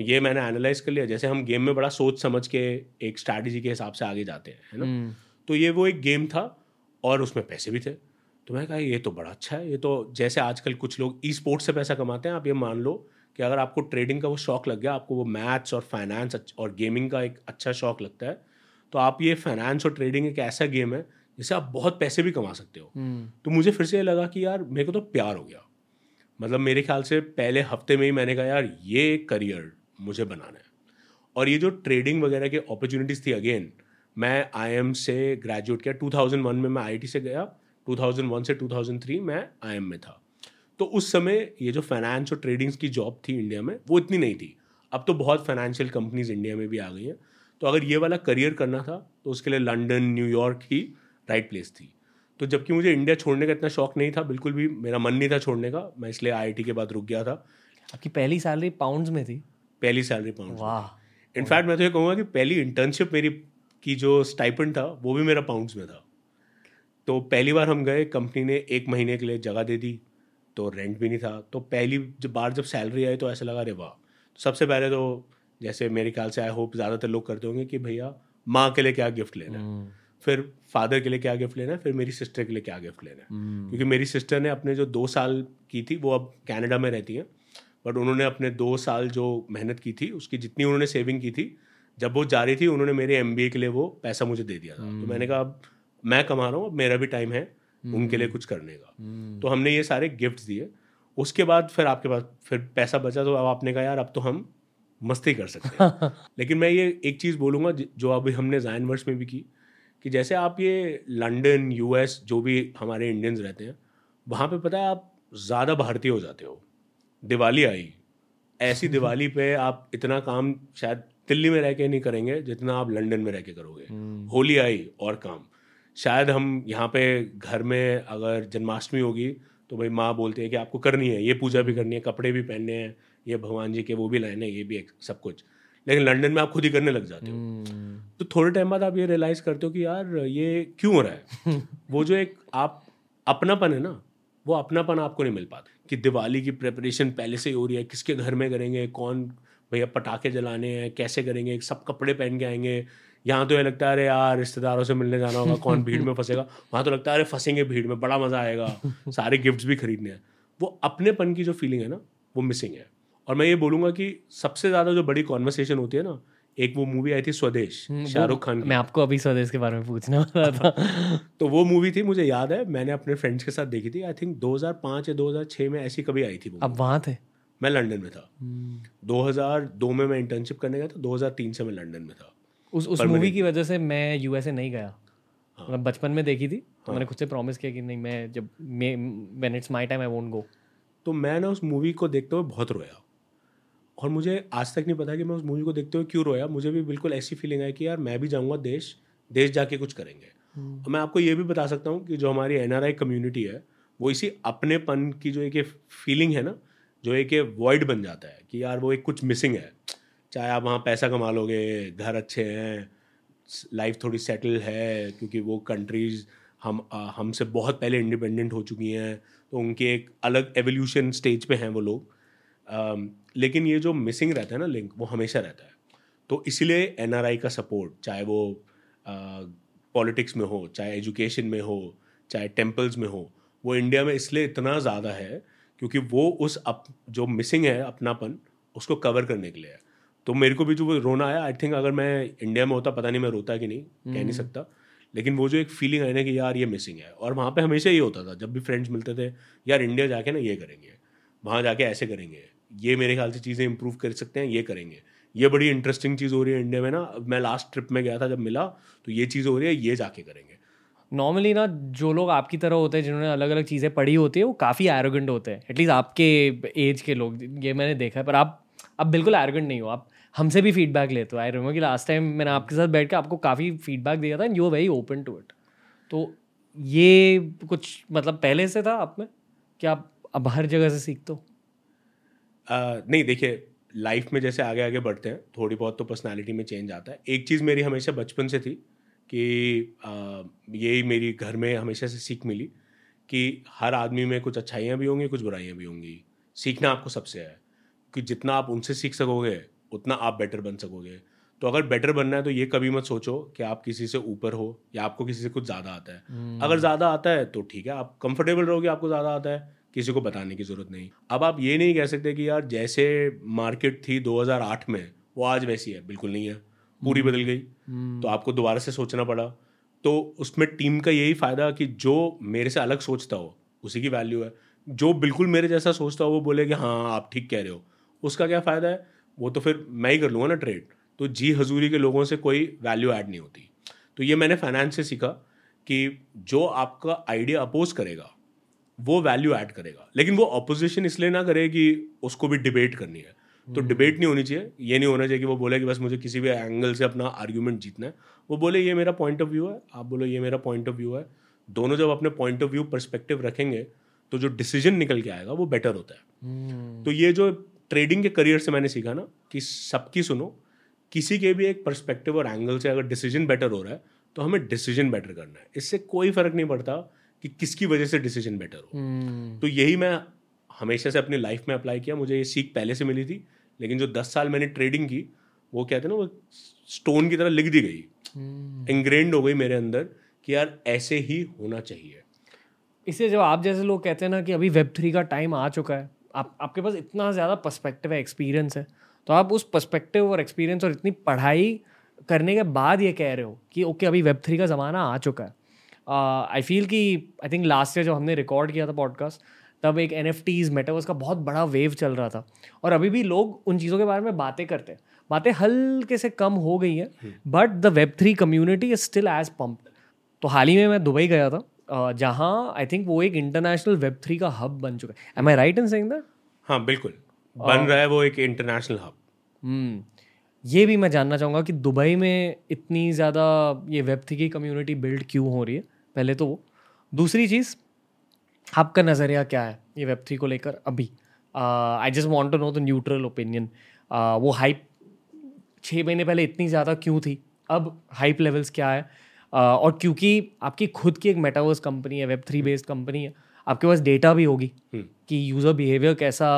ये मैंने एनालाइज कर लिया जैसे हम गेम में बड़ा सोच समझ के एक स्ट्रैटेजी के हिसाब से आगे जाते हैं है ना हम्म। तो ये वो एक गेम था और उसमें पैसे भी थे तो मैं कहा ये तो बड़ा अच्छा है ये तो जैसे आजकल कुछ लोग ई स्पोर्ट्स से पैसा कमाते हैं आप ये मान लो कि अगर आपको ट्रेडिंग का वो शौक लग गया आपको वो मैथ्स और फाइनेंस और गेमिंग का एक अच्छा शौक लगता है तो आप ये फाइनेंस और ट्रेडिंग एक ऐसा गेम है जिससे आप बहुत पैसे भी कमा सकते हो। हम्म। तो मुझे फिर से ये लगा कि यार मेरे को तो प्यार हो गया। मतलब मेरे ख्याल से पहले हफ़्ते में ही मैंने कहा यार ये करियर मुझे बनाना है। और ये जो ट्रेडिंग वगैरह की अपॉर्चुनिटीज़ थी अगेन मैं आईएम से ग्रेजुएट किया। 2001 में मैं आईटी से गया। 2001 से 2003 मैं आईएम में था। तो उस समय ये जो फाइनेंस और ट्रेडिंग्स की जॉब थी इंडिया में वो इतनी नहीं थी। अब तो बहुत फाइनेंशियल कंपनीज़ इंडिया में भी आ गई हैं। तो अगर ये वाला करियर करना था तो उसके लिए लंदन न्यूयॉर्क ही राइट प्लेस थी। तो जबकि मुझे इंडिया छोड़ने का इतना शौक नहीं था बिल्कुल भी मेरा मन नहीं था छोड़ने का मैं इसलिए आईआईटी के बाद रुक गया था। आपकी पहली सैलरी पाउंड्स में थी? पहली सैलरी पाउंड वाह। इनफैक्ट मैं तो ये कहूँगा कि पहली इंटर्नशिप मेरी की जो स्टाइपेंड था वो भी मेरा पाउंड्स में था। तो पहली बार हम गए कंपनी ने एक महीने के लिए जगह दे दी तो रेंट भी नहीं था। तो पहली जब बार जब सैलरी आई तो ऐसा लगा रे वाह! तो सबसे पहले तो जैसे मेरे ख्याल से आई होप ज़्यादातर लोग करते होंगे कि भैया माँ के लिए क्या गिफ्ट लेना है हम्म। फिर फादर के लिए क्या गिफ्ट लेना है फिर मेरी सिस्टर के लिए क्या गिफ्ट लेना है हम्म। क्योंकि मेरी सिस्टर ने अपने जो दो साल की थी वो अब कैनेडा में रहती हैं बट उन्होंने अपने दो साल जो मेहनत की थी उसकी जितनी उन्होंने सेविंग की थी जब वो जा रही थी उन्होंने मेरे एमबीए के लिए वो पैसा मुझे दे दिया था तो मैंने कहा अब मैं कमा रहा हूँ अब मेरा भी टाइम है उनके लिए हम्म। कुछ करने का। तो हमने ये सारे गिफ्ट दिए उसके बाद फिर आपके पास फिर पैसा बचा तो अब आपने कहा यार अब तो हम मस्ती कर सकते हैं। लेकिन मैं ये एक चीज़ बोलूँगा जो अभी हमने जाइन वर्ष में भी की कि जैसे आप ये लंदन यूएस जो भी हमारे इंडियंस रहते हैं वहाँ पे पता है आप ज़्यादा भारतीय हो जाते हो। दिवाली आई ऐसी दिवाली पे आप इतना काम शायद दिल्ली में रह के नहीं करेंगे जितना आप लंदन में रह के करोगे। हम्म। होली आई और काम। शायद हम यहाँ पे घर में अगर जन्माष्टमी होगी तो भाई माँ बोलते हैं कि आपको करनी है ये पूजा भी करनी है कपड़े भी पहनने हैं ये भगवान जी के वो भी लाइन है ये भी एक सब कुछ। लेकिन लंदन में आप खुद ही करने लग जाते हो। हम्म। तो थोड़े टाइम बाद आप ये रियलाइज़ करते हो कि यार ये क्यों हो रहा है? वो जो एक आप अपनापन है ना वो अपनापन आपको नहीं मिल पाता। कि दिवाली की प्रेपरेशन पहले से ही हो रही है किसके घर में करेंगे कौन भैया पटाखे जलाने हैं कैसे करेंगे सब कपड़े पहन के आएँगे। यहाँ तो ये लगता है अरे यार रिश्तेदारों से मिलने जाना होगा कौन भीड़ में फंसेगा? वहाँ तो लगता है अरे फंसेंगे भीड़ में बड़ा मज़ा आएगा। सारे गिफ्ट्स भी खरीदने हैं। वो अपनेपन की जो फीलिंग है ना वो मिसिंग है। और मैं ये बोलूँगा कि सबसे ज़्यादा जो बड़ी कॉन्वर्सेशन होती है ना एक वो मूवी आई थी स्वदेश हम्म, शाहरुख खान मैं आपको अभी स्वदेश के बारे में पूछने वाला था। तो वो मूवी थी मुझे याद है मैंने अपने फ्रेंड्स के साथ देखी थी आई थिंक 2005 या 2006 में ऐसी कभी आई थी अब वहाँ थे? मैं लंदन में था। 2002 हम्म। में मैं इंटर्नशिप करने गया था 2003 से मैं लंदन में था। उस उस मूवी की वजह से मैं यूएसए नहीं गया। हाँ। मैं बचपन में देखी थी तो हाँ। मैंने खुद से प्रॉमिस किया कि नहीं मैं जब मैं it's my time I won't go तो मैं ना उस मूवी को देखते हुए बहुत रोया। और मुझे आज तक नहीं पता कि मैं उस मूवी को देखते हुए क्यों रोया। मुझे भी बिल्कुल ऐसी फीलिंग आई कि यार मैं भी जाऊँगा देश देश जाके कुछ करेंगे। हम्म। और मैं आपको ये भी बता सकता हूँ कि जो हमारी एनआरआई कम्युनिटी है वो इसी अपनेपन की जो एक फीलिंग है ना जो एक वॉइड बन जाता है कि यार वो एक कुछ मिसिंग है। चाहे आप वहाँ पैसा कमा लोगे घर अच्छे हैं लाइफ थोड़ी सेटल है क्योंकि वो कंट्रीज़ हम हमसे बहुत पहले इंडिपेंडेंट हो चुकी हैं तो उनके एक अलग एवोल्यूशन स्टेज पे हैं वो लोग। लेकिन ये जो मिसिंग रहता है ना लिंक वो हमेशा रहता है। तो इसीलिए एन का सपोर्ट चाहे वो पॉलिटिक्स में हो चाहे एजुकेशन में हो चाहे टेम्पल्स में हो वो इंडिया में इसलिए इतना ज़्यादा है क्योंकि वो उस अप जो मिसिंग है अपनापन उसको कवर करने के लिए है। तो मेरे को भी जो रोना आया आई थिंक अगर मैं इंडिया में होता पता नहीं मैं रोता कि नहीं कह नहीं हम्म। सकता। लेकिन वो जो एक फीलिंग आई ना कि यार ये मिसिंग है और वहाँ पे हमेशा ये होता था जब भी फ्रेंड्स मिलते थे यार इंडिया जाके ना ये करेंगे वहाँ जाके ऐसे करेंगे। ये मेरे ख्याल से चीज़ें इंप्रूव कर सकते हैं, ये करेंगे। ये बड़ी इंटरेस्टिंग चीज़ हो रही है इंडिया में ना। मैं लास्ट ट्रिप में गया था, जब मिला तो ये चीज़ हो रही है, ये जाके करेंगे। नॉर्मली ना, जो लोग आपकी तरह होते हैं, जिन्होंने अलग अलग चीज़ें पढ़ी होती है, वो काफ़ी एरोगेंट होते हैं। एटलीस्ट आपके एज के लोग, ये मैंने देखा है। पर आप अब बिल्कुल एरोगेंट नहीं हो। आप हमसे भी फीडबैक लेते हो। आई रिमेंबर कि लास्ट टाइम मैंने आपके साथ बैठ के आपको काफ़ी फीडबैक दिया था and you very open to it तो ये कुछ मतलब पहले से था आप में? कि आप अब हर जगह से सीखते हो? नहीं देखिए लाइफ में जैसे आगे आगे बढ़ते हैं थोड़ी बहुत तो पर्सनालिटी में चेंज आता है। एक चीज़ मेरी हमेशा बचपन से थी कि यही मेरी घर में हमेशा से सीख मिली कि हर आदमी में कुछ अच्छाइयाँ भी होंगी कुछ बुराइयाँ भी होंगी। सीखना आपको सबसे है कि जितना आप उनसे सीख सकोगे उतना आप बेटर बन सकोगे। तो अगर बेटर बनना है तो ये कभी मत सोचो कि आप किसी से ऊपर हो या आपको किसी से कुछ ज़्यादा आता है। hmm. अगर ज़्यादा आता है तो ठीक है आप कंफर्टेबल रहोगे आपको ज़्यादा आता है। किसी को बताने की ज़रूरत नहीं। अब आप ये नहीं कह सकते कि यार जैसे मार्केट थी 2008 में वो आज वैसी है बिल्कुल नहीं है। पूरी हम्म। बदल गई। हम्म। तो आपको दोबारा से सोचना पड़ा। तो उसमें टीम का यही फ़ायदा कि जो मेरे से अलग सोचता हो उसी की वैल्यू है। जो बिल्कुल मेरे जैसा सोचता हो वो बोले कि हाँ आप ठीक कह रहे हो। उसका क्या फ़ायदा है? वो तो फिर मैं ही कर लूँगा ना ट्रेड तो जी हजूरी के लोगों से कोई वैल्यू ऐड नहीं होती। तो ये मैंने फाइनेंस से सीखा कि जो आपका आइडिया अपोज करेगा वो वैल्यू ऐड करेगा। लेकिन वो अपोजिशन इसलिए ना करे कि उसको भी डिबेट करनी है। तो डिबेट हम्म। नहीं होनी चाहिए। ये नहीं होना चाहिए कि वो बोले कि बस मुझे किसी भी एंगल से अपना आर्ग्यूमेंट जीतना है। वो बोले ये मेरा पॉइंट ऑफ़ व्यू है। आप बोलो ये मेरा पॉइंट ऑफ़ व्यू है। दोनों जब अपने पॉइंट ऑफ़ व्यू परस्पेक्टिव रखेंगे तो जो डिसीज़न निकल के आएगा वो बेटर होता है। हम्म। तो ये जो ट्रेडिंग के करियर से मैंने सीखा ना कि सबकी सुनो किसी के भी एक परस्पेक्टिव और एंगल से अगर डिसीज़न बेटर हो रहा है तो हमें डिसीज़न बेटर करना है। इससे कोई फ़र्क नहीं पड़ता कि किसकी वजह से डिसीज़न बेटर हो। hmm. तो यही मैं हमेशा से अपनी लाइफ में अप्लाई किया। मुझे ये सीख पहले से मिली थी लेकिन जो दस साल मैंने ट्रेडिंग की वो कहते हैं ना वो स्टोन की तरह लिख दी गई। इंग्रेंड hmm. हो गई मेरे अंदर कि यार ऐसे ही होना चाहिए। इसे जब आप जैसे लोग कहते हैं ना कि अभी वेब थ्री का टाइम आ चुका है आप आपके पास इतना ज़्यादा पर्सपेक्टिव है एक्सपीरियंस है तो आप उस पर्सपेक्टिव और एक्सपीरियंस और इतनी पढ़ाई करने के बाद ये कह रहे हो कि ओके अभी वेब थ्री का ज़माना आ चुका है। आई फील कि आई थिंक लास्ट ईयर जब हमने रिकॉर्ड किया था पॉडकास्ट तब एक एन एफ़ टीज मेटावर्स का बहुत बड़ा वेव चल रहा था। और अभी भी लोग उन चीज़ों के बारे में बातें करते हैं। बातें हल्के से कम हो गई हैं but the web three community is still as pumped तो हाल ही में मैं दुबई गया था uh, जहाँ आई थिंक वो एक इंटरनेशनल वेब थ्री का हब बन चुका है। Am I right in saying that हाँ बिल्कुल। बन रहा है वो एक इंटरनेशनल हब ये भी मैं जानना चाहूँगा कि दुबई में इतनी ज़्यादा ये वेब थ्री की कम्युनिटी बिल्ड क्यों हो रही है? पहले तो वो। दूसरी चीज़ आपका नज़रिया क्या है ये वेब थ्री को लेकर अभी? I just want to know the neutral opinion वो हाइप छः महीने पहले इतनी ज़्यादा क्यों थी? अब हाइप लेवल्स क्या है? uh, और क्योंकि आपकी खुद की एक मेटावर्स कंपनी है वेब थ्री बेस्ड कंपनी है आपके पास डेटा भी होगी hmm. कि यूज़र बिहेवियर कैसा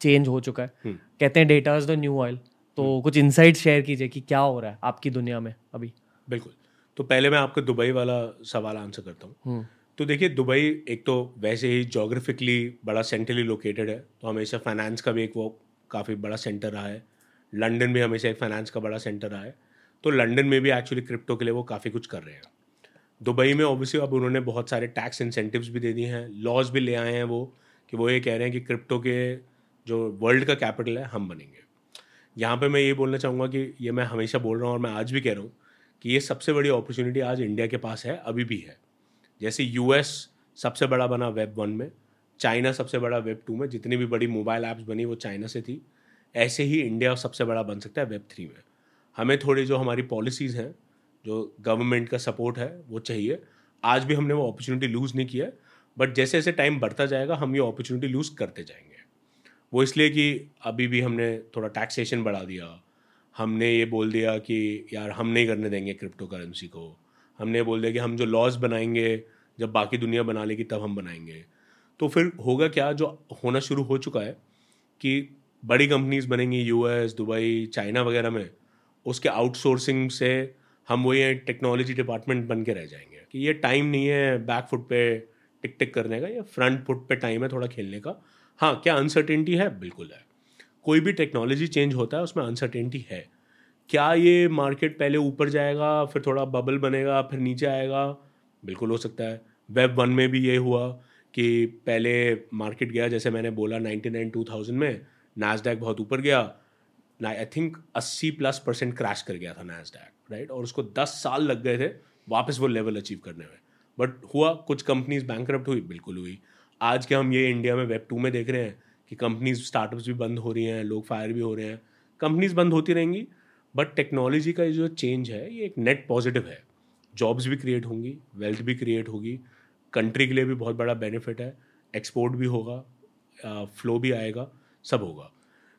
चेंज हो चुका है। hmm. कहते हैं data is the new oil तो hmm. कुछ इंसाइट शेयर कीजिए कि क्या हो रहा है आपकी दुनिया में अभी? बिल्कुल। तो पहले मैं आपका दुबई वाला सवाल आंसर करता हूँ। हम्म। तो देखिए दुबई एक तो वैसे ही जोग्राफिकली बड़ा सेंट्रली लोकेटेड है तो हमेशा फाइनेंस का भी एक वो काफ़ी बड़ा सेंटर रहा है। लंदन भी हमेशा एक फाइनेंस का बड़ा सेंटर रहा है। तो लंदन में भी एक्चुअली क्रिप्टो के लिए वो काफ़ी कुछ कर रहे हैं। दुबई में ऑब्वियसली अब उन्होंने बहुत सारे टैक्स इंसेंटिव्स भी दे दिए हैं। लॉज भी ले आए हैं वो कि वो ये कह रहे हैं कि क्रिप्टो के जो वर्ल्ड का कैपिटल है हम बनेंगे। यहाँ पे मैं ये बोलना चाहूँगा कि ये मैं हमेशा बोल रहा हूँ और मैं आज भी कह रहा हूँ कि ये सबसे बड़ी अपॉर्चुनिटी आज इंडिया के पास है, अभी भी है। जैसे यूएस सबसे बड़ा बना वेब वन में चाइना सबसे बड़ा वेब टू में, जितनी भी बड़ी मोबाइल ऐप्स बनी, वो चाइना से थी। ऐसे ही इंडिया सबसे बड़ा बन सकता है वेब थ्री में। हमें थोड़ी जो हमारी पॉलिसीज़ हैं, जो गवर्नमेंट का सपोर्ट है, वो चाहिए। आज भी हमने वो अपॉर्चुनिटी लूज़ नहीं किया बट जैसे जैसे टाइम बढ़ता जाएगा, हम ये अपॉर्चुनिटी लूज़ करते जाएँगे। वो इसलिए कि अभी भी हमने थोड़ा टैक्सेशन बढ़ा दिया हमने ये बोल दिया कि यार हम नहीं करने देंगे क्रिप्टो करेंसी को। हमने बोल दिया कि हम जो लॉज बनाएँगे, जब बाकी दुनिया बना लेगी, तब हम बनाएँगे। तो फिर होगा क्या जो होना शुरू हो चुका है कि बड़ी कंपनीज़ बनेंगी यूएस दुबई, चाइना वगैरह में, उसके आउटसोर्सिंग से हम वही टेक्नोलॉजी डिपार्टमेंट बन के रह जाएँगे। कि ये टाइम नहीं है बैक फुट पे टिक टिक करने का, या फ्रंट फुट पे टाइम है थोड़ा खेलने का। हाँ क्या अनसर्टेनिटी है? बिल्कुल है। कोई भी टेक्नोलॉजी चेंज होता है, उसमें अनसर्टेनिटी है। क्या ये मार्केट पहले ऊपर जाएगा, फिर थोड़ा बबल बनेगा, फिर नीचे आएगा? बिल्कुल हो सकता है। वेब वन में भी ये हुआ कि पहले मार्केट गया, जैसे मैंने बोला नाइन्टी नाइन टू थाउज़ेंड में नाजडैक बहुत ऊपर गया। आई थिंक अस्सी प्लस परसेंट क्रैश कर गया था नाजडैक राइट और उसको दस साल लग गए थे वापस वो लेवल अचीव करने में। बट हुआ, कुछ कंपनीज़ बैंक हुई, बिल्कुल हुई। आज के हम ये इंडिया में वेब टू में देख रहे हैं? कि कंपनीज़ स्टार्टअप्स भी बंद हो रही हैं लोग फायर भी हो रहे हैं। कंपनीज़ बंद होती रहेंगी बट टेक्नोलॉजी का जो चेंज है ये एक नेट पॉजिटिव है। जॉब्स भी क्रिएट होंगी वेल्थ भी क्रिएट होगी कंट्री के लिए भी बहुत बड़ा बेनिफिट है एक्सपोर्ट भी होगा फ्लो भी आएगा सब होगा।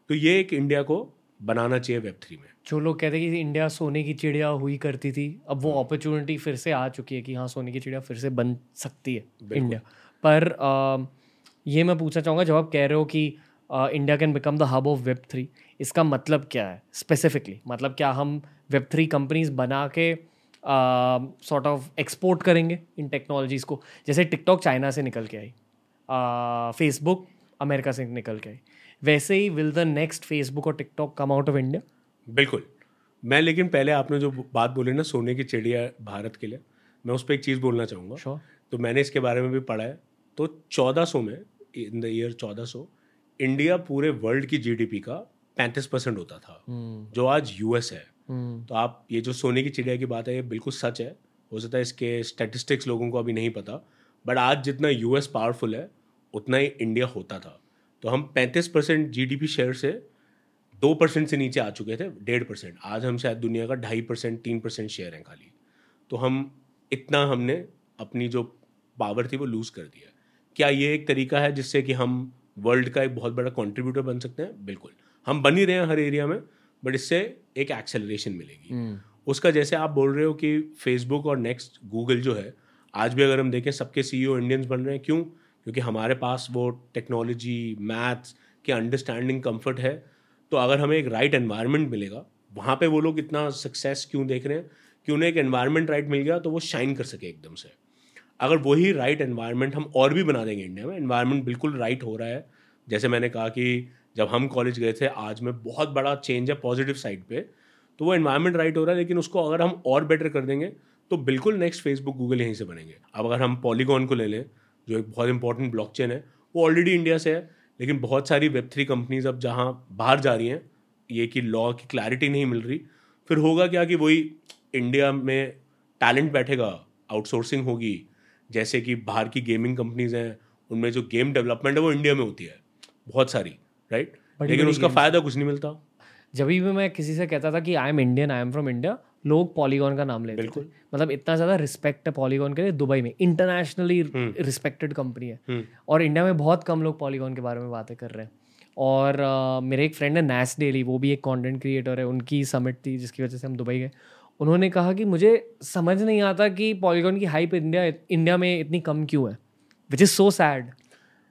तो ये एक इंडिया को बनाना चाहिए वेब थ्री में। जो लोग कहते हैं कि इंडिया सोने की चिड़िया हुई करती थी अब वो अपॉर्चुनिटी हाँ। फिर से आ चुकी है कि हाँ सोने की चिड़िया फिर से बन सकती है इंडिया पर आ, ये मैं पूछना चाहूँगा जब आप कह रहे हो कि India can become the hub of web three इसका मतलब क्या है? स्पेसिफिकली मतलब क्या हम वेब थ्री कंपनीज़ बना के सॉर्ट ऑफ़ एक्सपोर्ट करेंगे इन टेक्नोलॉजीज़ को? जैसे टिकटॉक चाइना से निकल के आई फेसबुक अमेरिका से निकल के आई वैसे ही विल द नेक्स्ट फेसबुक और TikTok come out of India बिल्कुल। मैं लेकिन पहले आपने जो बात बोली ना सोने की चिड़िया भारत के लिए मैं उस पर एक चीज़ बोलना चाहूँगा। Sure. तो मैंने इसके बारे में भी पढ़ा है। तो चौदह सौ में इन द ईयर चौदह सौ इंडिया पूरे वर्ल्ड की जीडीपी का पैंतीस परसेंट होता था hmm. जो आज यूएस है। hmm. तो आप ये जो सोने की चिड़िया की बात है ये बिल्कुल सच है। हो सकता है इसके स्टेटिस्टिक्स लोगों को अभी नहीं पता बट आज जितना यूएस पावरफुल है उतना ही इंडिया होता था। तो हम पैंतीस percent G D P share से दो परसेंट से नीचे आ चुके थे डेढ़ परसेंट। आज हम शायद दुनिया का ढाई परसेंट तीन परसेंट शेयर हैं खाली। तो हम इतना हमने अपनी जो पावर थी वो लूज़ कर दिया क्या ये एक तरीका है जिससे कि हम वर्ल्ड का एक बहुत बड़ा कॉन्ट्रीब्यूटर बन सकते हैं? बिल्कुल। हम बन ही रहे हैं हर एरिया में बट इससे एक एक्सेलरेशन मिलेगी। hmm. उसका जैसे आप बोल रहे हो कि फेसबुक और नेक्स्ट गूगल जो है आज भी अगर हम देखें सबके सी इंडियंस बन रहे हैं। क्यों? क्योंकि हमारे पास वो टेक्नोलॉजी मैथ्स के अंडरस्टैंडिंग कंफर्ट है। तो अगर हमें एक राइट right एनवायरनमेंट मिलेगा वहाँ पे वो लोग इतना सक्सेस क्यों देख रहे हैं? कि उन्हें एक एनवायरनमेंट राइट मिल गया तो वो शाइन कर सके एकदम से। अगर वही राइट एनवायरनमेंट हम और भी बना देंगे इंडिया में एनवायरनमेंट बिल्कुल राइट हो रहा है। जैसे मैंने कहा कि जब हम कॉलेज गए थे, आज में बहुत बड़ा चेंज है पॉजिटिव साइड पे तो वो एनवायरनमेंट राइट हो रहा है, लेकिन उसको अगर हम और बेटर कर देंगे तो बिल्कुल नेक्स्ट फेसबुक गूगल यहीं से बनेंगे। अब अगर हम पॉलीगॉन को ले लें, जो एक बहुत इंपॉर्टेंट ब्लॉकचेन है, वो ऑलरेडी इंडिया से है, लेकिन बहुत सारी वेब थ्री कंपनीज़ अब जहाँ बाहर जा रही हैं, ये कि लॉ की क्लैरिटी नहीं मिल रही। फिर होगा क्या कि वही इंडिया में टैलेंट बैठेगा आउटसोर्सिंग होगी जैसे कि बाहर की गेमिंग कंपनीज़ हैं उनमें जो गेम डेवलपमेंट है वो इंडिया में होती है बहुत सारी राइट लेकिन उसका फ़ायदा कुछ नहीं मिलता। जब भी मैं किसी से कहता था कि I am Indian I am from India लोग पॉलीगॉन का नाम लेते थे। मतलब इतना ज़्यादा रिस्पेक्ट है पॉलीगॉन के लिए दुबई में। इंटरनेशनली रिस्पेक्टेड कंपनी है। हम्म। और इंडिया में बहुत कम लोग पॉलीगॉन के बारे में बातें कर रहे हैं। और uh, मेरे एक फ्रेंड है नैस डेली वो भी एक कंटेंट क्रिएटर है। उनकी समिट थी जिसकी वजह से हम दुबई गए। उन्होंने कहा कि मुझे समझ नहीं आता कि पॉलीगॉन की हाइप इंडिया इंडिया में इतनी कम क्यों है which is so sad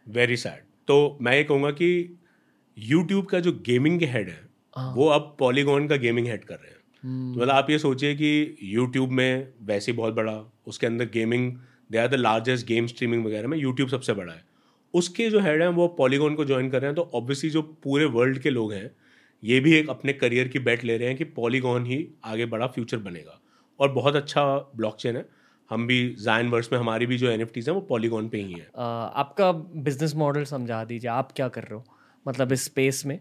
very sad तो मैं ये कहूँगा कि यूट्यूब का जो गेमिंग के हेड है हाँ। वो अब पॉलीगॉन का गेमिंग हेड कर रहे हैं hmm. तो मतलब आप ये सोचिए कि यूट्यूब में वैसे बहुत बड़ा उसके अंदर gaming they are the largest game streaming वगैरह में यूट्यूब सबसे बड़ा है उसके जो हेड हैं वो पॉलीगॉन को ज्वाइन कर रहे हैं तो ऑब्वियसली जो पूरे वर्ल्ड के लोग हैं ये भी एक अपने करियर की बैट ले रहे हैं कि पॉलीगॉन ही आगे बड़ा फ्यूचर बनेगा। और बहुत अच्छा ब्लॉकचेन है। हम भी जाइन वर्स में हमारी भी जो एन हैं वो पॉलीगॉन पे ही है। आपका बिज़नेस मॉडल समझा दीजिए आप क्या कर रहे हो? मतलब इस स्पेस में।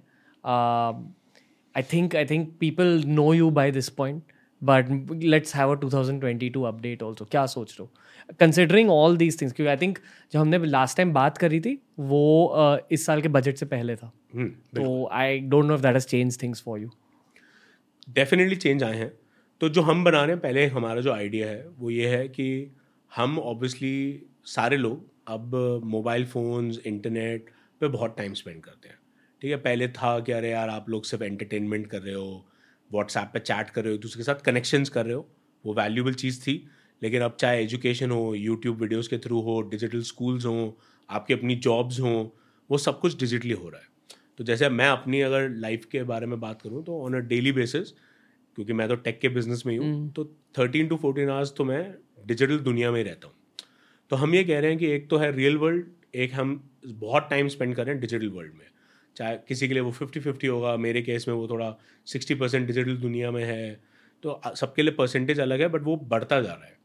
I think I think people know you by this point but let's have a 2022 update also क्या सोच रहे हो? कंसिडरिंग ऑल दीज थिंग्स क्योंकि आई थिंक जब हमने लास्ट टाइम बात करी थी वो uh, इस साल के बजट से पहले था। तो I don't know if that has change things for you definitely change आए हैं। तो जो हम बना रहे हैं पहले हमारा जो आइडिया है वो ये है कि हम ऑब्वियसली सारे लोग अब मोबाइल फ़ोन्स इंटरनेट पे बहुत टाइम स्पेंड करते हैं। ठीक है पहले था कि अरे यार आप लोग सिर्फ़ एंटरटेनमेंट कर रहे हो व्हाट्सएप पे चैट कर रहे हो दूसरे के साथ कनेक्शंस कर रहे हो वो वैल्यूबल चीज़ थी। लेकिन अब चाहे एजुकेशन हो यूट्यूब वीडियोज़ के थ्रू हो डिजिटल स्कूल्स हों आपकी अपनी जॉब्स हों वो सब कुछ डिजिटली हो रहा है। तो जैसे मैं अपनी अगर लाइफ के बारे में बात करूँ तो ऑन अ डेली बेसिस क्योंकि मैं तो टेक के बिज़नेस में ही हूँ हम्म। तो थर्टीन टू फोर्टीन आवर्स तो मैं डिजिटल दुनिया में ही रहता हूँ। तो हम ये कह रहे हैं कि एक तो है रियल वर्ल्ड एक हम बहुत टाइम स्पेंड कर रहे हैं डिजिटल वर्ल्ड में। चाहे किसी के लिए वो फिफ्टी फिफ्टी होगा मेरे केस में वो थोड़ा सिक्सटी परसेंट डिजिटल दुनिया में है तो सबके लिए परसेंटेज अलग है बट वो बढ़ता जा रहा है।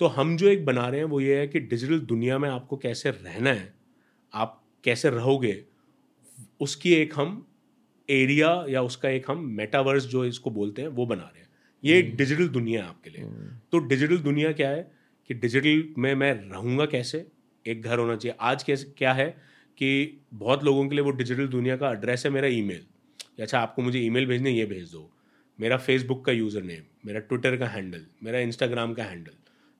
तो हम जो एक बना रहे हैं वो ये है कि डिजिटल दुनिया में आपको कैसे रहना है आप कैसे रहोगे उसकी एक हम एरिया या उसका एक हम मेटावर्स जो इसको बोलते हैं वो बना रहे हैं। ये एक डिजिटल हम्म। दुनिया है आपके लिए। हम्म। तो डिजिटल दुनिया क्या है कि डिजिटल में मैं रहूँगा कैसे? एक घर होना चाहिए। आज कैसे क्या है कि बहुत लोगों के लिए वो डिजिटल दुनिया का एड्रेस है मेरा ईमेल अच्छा आपको मुझे ईमेल भेजने ये भेज दो। मेरा फेसबुक का यूज़र नेम मेरा ट्विटर का हैंडल मेरा इंस्टाग्राम का हैंडल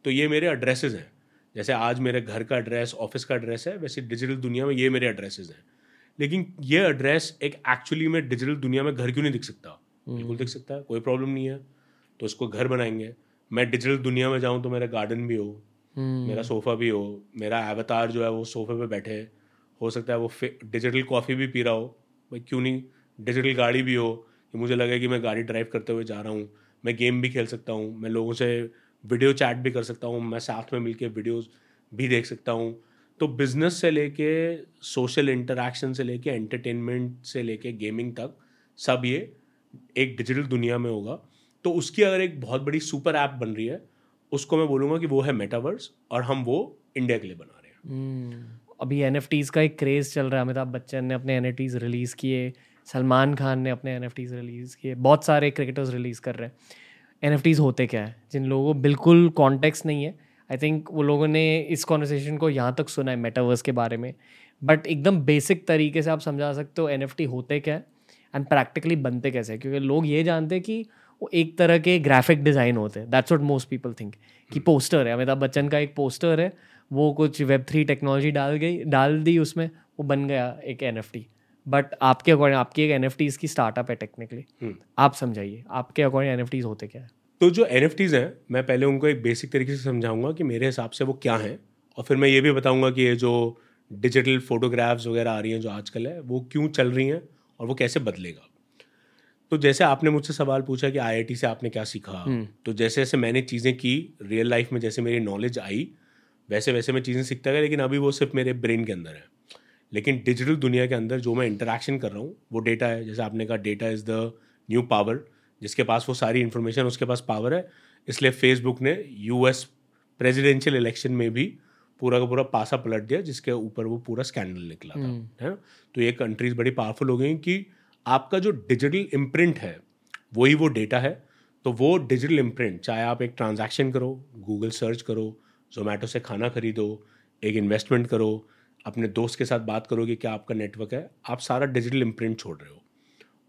तो ये मेरे एड्रेसेस हैं। जैसे आज मेरे घर का एड्रेस ऑफ़िस का एड्रेस है वैसे डिजिटल दुनिया में ये मेरे एड्रेसेस हैं। लेकिन ये एड्रेस एक एक्चुअली में डिजिटल दुनिया में घर क्यों नहीं दिख सकता। बिल्कुल दिख सकता है, कोई प्रॉब्लम नहीं है तो उसको घर बनाएँगे मैं डिजिटल दुनिया में जाऊँ तो मेरा गार्डन भी हो। मेरा सोफ़ा भी हो, मेरा एवतार जो है वो सोफे पे बैठे, हो सकता है वो डिजिटल कॉफ़ी भी पी रहा हो भाई क्यों नहीं डिजिटल गाड़ी भी हो, कि मुझे लगे कि मैं गाड़ी ड्राइव करते हुए जा रहा हूँ, मैं गेम भी खेल सकता हूँ, मैं लोगों से वीडियो चैट भी कर सकता हूँ, मैं साथ में मिलके वीडियोस भी देख सकता हूँ तो बिज़नेस से लेके सोशल इंटरेक्शन से लेके एंटरटेनमेंट से लेके गेमिंग तक सब ये एक डिजिटल दुनिया में होगा। तो उसकी अगर एक बहुत बड़ी सुपर ऐप बन रही है उसको मैं बोलूँगा कि वो है मेटावर्स और हम वो इंडिया के लिए बना रहे हैं। हम्म, अभी एन का एक क्रेज़ चल रहा है अमिताभ बच्चन ने अपने एन रिलीज़ किए सलमान खान ने अपने एन रिलीज़ किए बहुत सारे क्रिकेटर्स रिलीज़ कर रहे हैं। एन होते क्या है? जिन लोगों को बिल्कुल कॉन्टेक्स्ट नहीं है आई थिंक वो लोगों ने इस कॉन्वर्सेशन को यहाँ तक सुना है मेटावर्स के बारे में। बट एकदम बेसिक तरीके से आप समझा सकते हो एनएफटी होते क्या है एंड प्रैक्टिकली बनते कैसे क्योंकि लोग ये जानते हैं कि वो एक तरह के ग्राफिक डिज़ाइन होते हैं। That's what most people think कि पोस्टर hmm. है। अमिताभ बच्चन का एक पोस्टर है। वो कुछ वेब थ्री टेक्नोलॉजी डाल गई डाल दी उसमें वो बन गया एक एनएफटी बट आपके अकॉर्डिंग आपकी एक एन की स्टार्टअप है टेक्निकली hmm. आप समझाइए आपके अकॉर्डिंग एन होते क्या है? तो जो एन हैं मैं पहले उनको एक बेसिक तरीके से समझाऊँगा कि मेरे हिसाब से वो क्या हैं और फिर मैं ये भी बताऊँगा कि ये जो डिजिटल फोटोग्राफ्स वगैरह आ रही हैं जो आजकल है वो क्यों चल रही हैं और वो कैसे बदलेगा तो जैसे आपने मुझसे सवाल पूछा कि आईआईटी से आपने क्या सीखा हम्म। तो जैसे जैसे मैंने चीज़ें की रियल लाइफ में जैसे मेरी नॉलेज आई वैसे वैसे मैं चीज़ें सीखता गया लेकिन अभी वो सिर्फ़ मेरे ब्रेन के अंदर है लेकिन डिजिटल दुनिया के अंदर जो मैं इंटरेक्शन कर रहा हूँ वो डेटा है जैसे आपने कहा data is the new power जिसके पास वो सारी इन्फॉर्मेशन उसके पास पावर है। इसलिए फेसबुक ने यूएस प्रेसिडेंशियल इलेक्शन में भी पूरा का पूरा पासा पलट दिया जिसके ऊपर वो पूरा स्कैंडल निकला था हम्म। है ना? तो ये कंट्रीज़ बड़ी पावरफुल हो गई कि आपका जो डिजिटल इम्प्रिंट है वही वो डेटा है। तो वो डिजिटल इम्प्रिंट चाहे आप एक ट्रांजैक्शन करो गूगल सर्च करो जोमेटो से खाना खरीदो एक इन्वेस्टमेंट करो अपने दोस्त के साथ बात करो कि क्या आपका नेटवर्क है आप सारा डिजिटल इम्प्रिंट छोड़ रहे हो।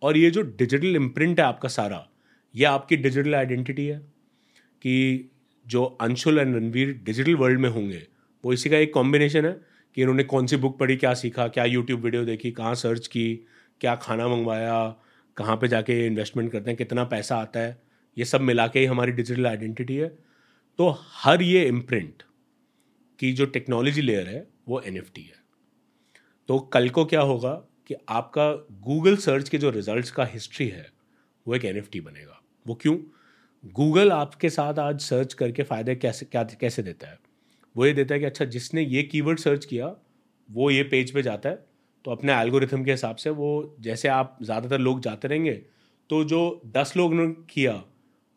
और ये जो डिजिटल इम्प्रिंट है आपका सारा, ये आपकी डिजिटल आइडेंटिटी है कि जो Anshul and Ranveer digital world में होंगे, वो इसी का एक कॉम्बिनेशन है कि इन्होंने कौन सी बुक पढ़ी, क्या सीखा, क्या यूट्यूब वीडियो देखी, कहाँ सर्च की, क्या खाना मंगवाया, कहाँ पे जाके इन्वेस्टमेंट करते हैं, कितना पैसा आता है, ये सब मिला के ही हमारी डिजिटल आइडेंटिटी है। तो हर ये इम्प्रिंट की जो टेक्नोलॉजी लेयर है, वो एनएफटी है। तो कल को क्या होगा? कि आपका गूगल सर्च के जो रिजल्ट्स का हिस्ट्री है, वो एक एनएफटी बनेगा। वो क्यों? गूगल आपके साथ आज सर्च करके फ़ायदे कैसे, क्या, कैसे देता है? वो ये देता है कि अच्छा जिसने ये कीवर्ड सर्च किया, वो ये पेज पे जाता है तो अपने एल्गोरिथम के हिसाब से वो, जैसे आप ज़्यादातर लोग जाते रहेंगे तो जो दस लोग ने किया,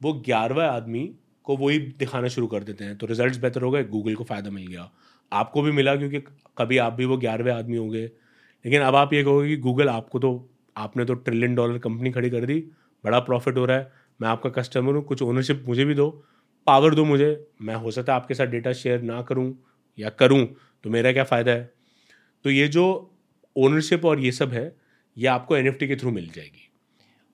वो ग्यारहवा आदमी को वही दिखाना शुरू कर देते हैं तो रिजल्ट्स बेहतर हो गए गूगल को फ़ायदा मिल गया। आपको भी मिला क्योंकि कभी आप भी वो ग्यारहवें आदमी होंगे लेकिन अब आप ये कहोगे कि गूगल आपको तो आपने तो ट्रिलियन डॉलर कंपनी खड़ी कर दी, बड़ा प्रॉफिट हो रहा है, मैं आपका कस्टमर हूँ, कुछ ओनरशिप मुझे भी दो पावर दो मुझे, मैं हो सकता है आपके साथ डेटा शेयर ना करूँ या करूँ तो मेरा क्या फ़ायदा है? तो ये जो ओनरशिप और ये सब है, ये आपको एनएफटी के थ्रू मिल जाएगी।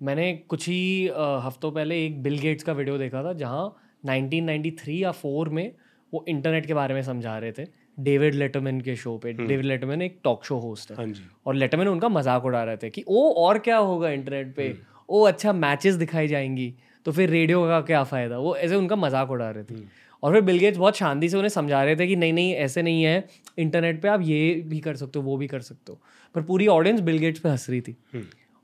मैंने कुछ ही हफ्तों पहले एक बिल गेट्स का वीडियो देखा था, जहाँ 1993 या 4 में वो इंटरनेट के बारे में समझा रहे थे। डेविड लेटरमैन के शो पे। David hmm. लेटरमैन एक टॉक शो होस्ट है। हाँ और लेटरमैन उनका मज़ाक उड़ा रहे थे कि ओ और क्या होगा इंटरनेट पे? हम्म। ओ अच्छा मैचेस दिखाई जाएँगी। तो फिर रेडियो का क्या फ़ायदा? वो ऐसे उनका मज़ाक उड़ा रहे थे। हम्म। और फिर बिलगेट्स बहुत शांति से उन्हें समझा रहे थे कि नहीं नहीं ऐसे नहीं है। इंटरनेट पे आप ये भी कर सकते हो वो भी कर सकते हो। पर पूरी ऑडियंस बिलगेट्स पे हंस रही थी।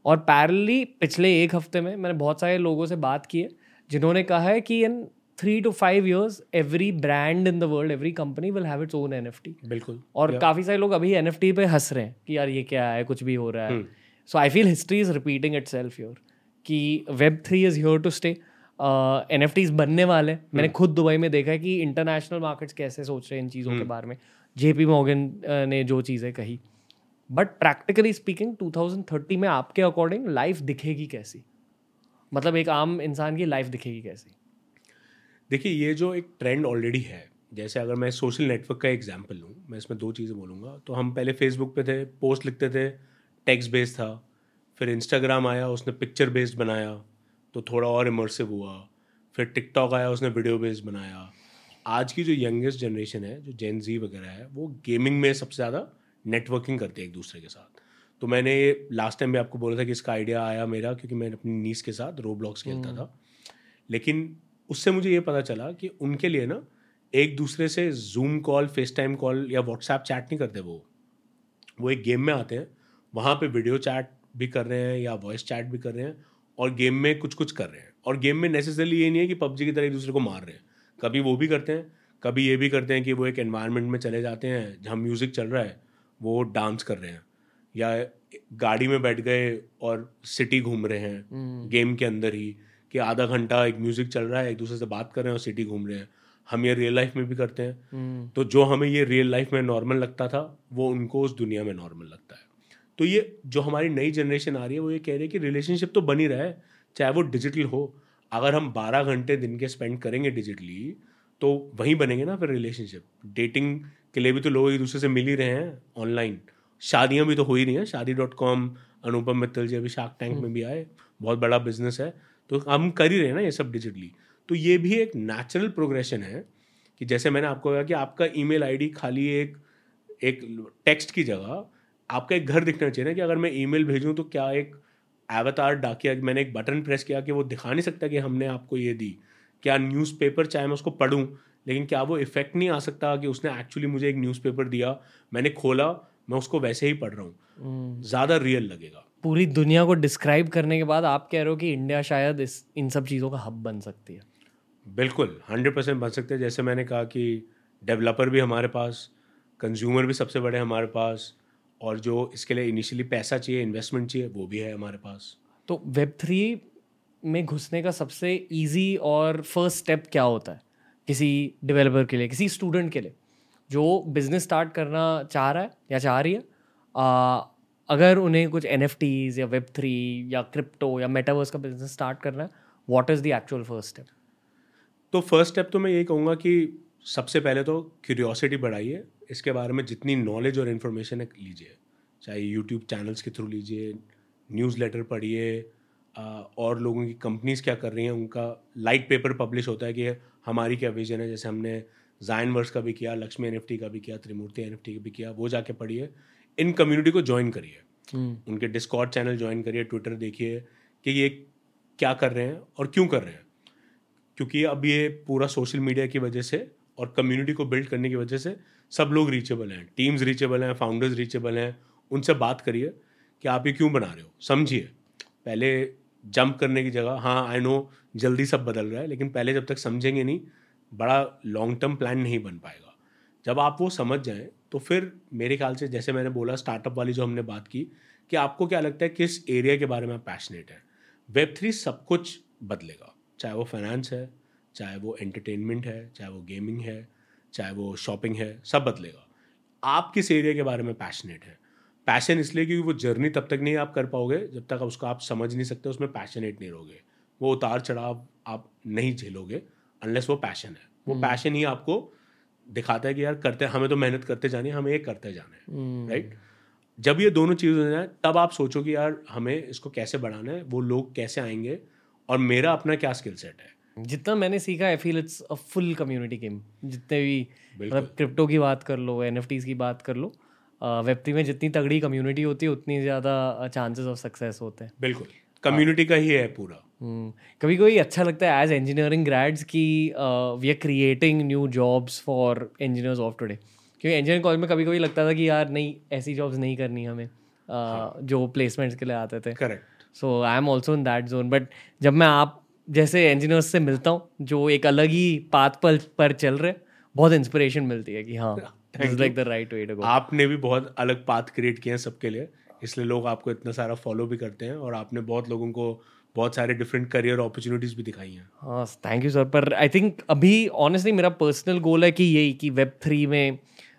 और पैरली पिछले एक हफ़्ते में मैंने बहुत सारे लोगों से बात की है जिन्होंने कहा है कि in three to five years every brand in the world every company will have its own N F T बिल्कुल और yeah. काफ़ी सारे लोग अभी एन एफ़ टी पे हंस रहे हैं कि यार ये क्या है कुछ भी हो रहा है। So I feel history is repeating itself your कि web three is your to stay N F Ts बनने वाले hmm. मैंने खुद दुबई में देखा है कि इंटरनेशनल मार्केट्स कैसे सोच रहे हैं इन चीज़ों. के बारे में। जे पी मॉर्गन ने जो चीज़ें कही। बट प्रैक्टिकली स्पीकिंग 2030 में आपके अकॉर्डिंग लाइफ दिखेगी कैसी? मतलब एक आम इंसान की लाइफ दिखेगी कैसी? देखिए ये जो एक ट्रेंड ऑलरेडी है जैसे अगर मैं सोशल नेटवर्क का एग्ज़ाम्पल लूँ मैं इसमें दो चीज़ें बोलूँगा। तो हम पहले फेसबुक पे थे पोस्ट लिखते थे टेक्स्ट बेस्ड था फिर इंस्टाग्राम आया उसने पिक्चर बेस्ड बनाया तो थोड़ा और इमर्सिव हुआ फिर टिकटॉक आया उसने वीडियो बेस्ड बनाया। आज की जो यंगेस्ट जनरेशन है जो जेन जी वगैरह है वो गेमिंग में सबसे ज़्यादा नेटवर्किंग करते हैं एक दूसरे के साथ। तो मैंने लास्ट टाइम भी आपको बोला था कि इसका आइडिया आया मेरा क्योंकि मैं अपनी नीस के साथ रो ब्लॉक्स खेलता हम्म। था। लेकिन उससे मुझे ये पता चला कि उनके लिए ना एक दूसरे से zoom call FaceTime call या व्हाट्सएप चैट नहीं करते वो। वो एक गेम में आते हैं वहाँ पे वीडियो चैट भी कर रहे हैं या वॉइस चैट भी कर रहे हैं और गेम में कुछ कुछ कर रहे हैं। और गेम में नेसेसरली ये नहीं है कि पबजी की तरह एक दूसरे को मार रहे हैं। कभी वो भी करते हैं कभी ये भी करते हैं कि वो एक एनवायरनमेंट में चले जाते हैं जहाँ म्यूज़िक चल रहा है वो डांस कर रहे हैं। या गाड़ी में बैठ गए और सिटी घूम रहे हैं गेम हम्म। के अंदर ही। कि आधा घंटा एक म्यूज़िक चल रहा है एक दूसरे से बात कर रहे हैं और सिटी घूम रहे हैं। हम ये रियल लाइफ में भी करते हैं। हम्म। तो जो हमें ये रियल लाइफ में नॉर्मल लगता था वो उनको उस दुनिया में नॉर्मल लगता है। तो ये जो हमारी नई जनरेशन आ रही है वो ये कह रही है कि रिलेशनशिप तो बनी रहे चाहे वो डिजिटल हो। अगर हम बारह घंटे दिन के स्पेंड करेंगे डिजिटली तो वहीं बनेंगे ना फिर रिलेशनशिप डेटिंग के लिए भी तो लोग एक दूसरे से मिल ही रहे हैं ऑनलाइन शादियाँ भी तो हो ही रही हैं। शादी डॉट कॉम अनुपम मित्तल जी अभी शार्क टैंक में भी आए। बहुत बड़ा बिज़नेस है। तो हम कर ही रहे हैं ना ये सब डिजिटली तो ये भी एक नेचुरल प्रोग्रेशन है कि जैसे मैंने आपको कहा कि आपका ईमेल आईडी खाली एक एक टेक्स्ट की जगह आपका एक घर दिखना चाहिए ना कि अगर मैं ईमेल भेजूँ तो क्या एक एवतार डाकिया मैंने एक बटन प्रेस किया कि वो दिखा नहीं सकता कि हमने आपको ये दी। क्या न्यूज़पेपर चाहे मैं उसको पढ़ूँ लेकिन क्या वो इफ़ेक्ट नहीं आ सकता कि उसने एक्चुअली मुझे एक न्यूज़पेपर दिया मैंने खोला मैं उसको वैसे ही पढ़ रहा हूँ। हम्म। ज़्यादा रियल लगेगा। पूरी दुनिया को डिस्क्राइब करने के बाद आप कह रहे हो कि इंडिया शायद इस इन सब चीज़ों का हब बन सकती है। बिल्कुल हंड्रेड परसेंट बन सकते हैं। जैसे मैंने कहा कि डेवलपर भी हमारे पास कंज्यूमर भी सबसे बड़े हमारे पास और जो इसके लिए इनिशियली पैसा चाहिए इन्वेस्टमेंट चाहिए वो भी है हमारे पास। तो वेब थ्री में घुसने का सबसे ईजी और फ़र्स्ट स्टेप क्या होता है? किसी डेवलपर के लिए किसी स्टूडेंट के लिए जो बिज़नेस स्टार्ट करना चाह रहा है या चाह रही है आ, अगर उन्हें कुछ एन या वेब थ्री या क्रिप्टो या मेटावर्स का बिज़नेस स्टार्ट करना है what is the actual first step तो फ़र्स्ट स्टेप तो मैं ये कहूँगा कि सबसे पहले तो क्यूरियोसिटी बढ़ाइए। इसके बारे में जितनी नॉलेज और इन्फॉर्मेशन है, लीजिए। चाहे यूट्यूब चैनल्स के थ्रू लीजिए न्यूज़ लेटर पढ़िए और लोगों की कंपनीज़ क्या कर रही हैं, उनका लाइट पेपर पब्लिश होता है कि हमारी क्या विजन है। जैसे हमने जाइन वर्स का भी किया लक्ष्मी एनएफटी का भी किया त्रिमूर्ति एनएफटी का भी किया, वो जाके पढ़िए। इन कम्युनिटी को ज्वाइन करिए। हम्म। उनके डिस्कॉर्ड चैनल ज्वाइन करिए ट्विटर देखिए कि ये क्या कर रहे हैं और क्यों कर रहे हैं। क्योंकि अब ये पूरा सोशल मीडिया की वजह से और कम्युनिटी को बिल्ड करने की वजह से सब लोग रीचेबल हैं टीम्स रीचेबल हैं फाउंडर्स रीचेबल हैं। उनसे बात करिए कि आप ये क्यों बना रहे हो। समझिए। पहले जंप करने की जगह हाँ आई नो जल्दी सब बदल रहा है लेकिन पहले जब तक समझेंगे नहीं बड़ा लॉन्ग टर्म प्लान नहीं बन पाएगा। जब आप वो समझ जाएँ तो फिर मेरे ख्याल से जैसे मैंने बोला स्टार्टअप वाली जो हमने बात की कि आपको क्या लगता है किस एरिया के बारे में आप पैशनेट हैं? वेब थ्री सब कुछ बदलेगा। चाहे वो फाइनेंस है चाहे वो एंटरटेनमेंट है चाहे वो गेमिंग है चाहे वो शॉपिंग है सब बदलेगा। आप किस एरिया के बारे में पैशनेट है? पैशन इसलिए क्योंकि वो जर्नी तब तक नहीं आप कर पाओगे जब तक उसको आप समझ नहीं सकते उसमें पैशनेट नहीं रहोगे। वो उतार चढ़ाव आप नहीं झेलोगे अनलेस वो पैशन है। वो पैशन हम्म। ही आपको दिखाता है कि यार करते हमें तो मेहनत करते जानी है हमें ये करते जाना है राइट हम्म। जब ये दोनों चीज़ हो जाए तब आप सोचो कि यार हमें इसको कैसे बढ़ाना है वो लोग कैसे आएँगे और मेरा अपना क्या स्किल सेट है? जितना मैंने सीखा I feel it's a full community game जितने भी मतलब क्रिप्टो की बात कर लो एन की बात कर लो वेब थ्री में जितनी तगड़ी कम्युनिटी होती है उतनी ज़्यादा चांसेस ऑफ़ सक्सेस होते हैं। बिल्कुल। कम्युनिटी का ही है पूरा। हम्म, कभी कभी अच्छा लगता है एज इंजीनियरिंग ग्रेड्स की we are creating new jobs for engineers of today क्योंकि इंजीनियरिंग कॉलेज में कभी कभी लगता था कि यार नहीं ऐसी जॉब्स नहीं करनी हमें हाँ. जो प्लेसमेंट्स के लिए आते थे। Correct so I am also in that zone but जब मैं आप जैसे इंजीनियर्स से मिलता हूँ जो एक अलग ही पाथ पर पर चल रहे बहुत इंस्पिरेशन मिलती है कि हाँ like the right way to go आपने भी बहुत अलग पाथ क्रिएट किए हैं सबके लिए। इसलिए लोग आपको इतना सारा फॉलो भी करते हैं और आपने बहुत लोगों को बहुत सारे डिफरेंट करियर अपॉर्चुनिटीज़ भी दिखाई हैं। हाँ थैंक यू सर पर आई थिंक अभी ऑनेस्टली मेरा पर्सनल गोल है कि यही कि वेब थ्री में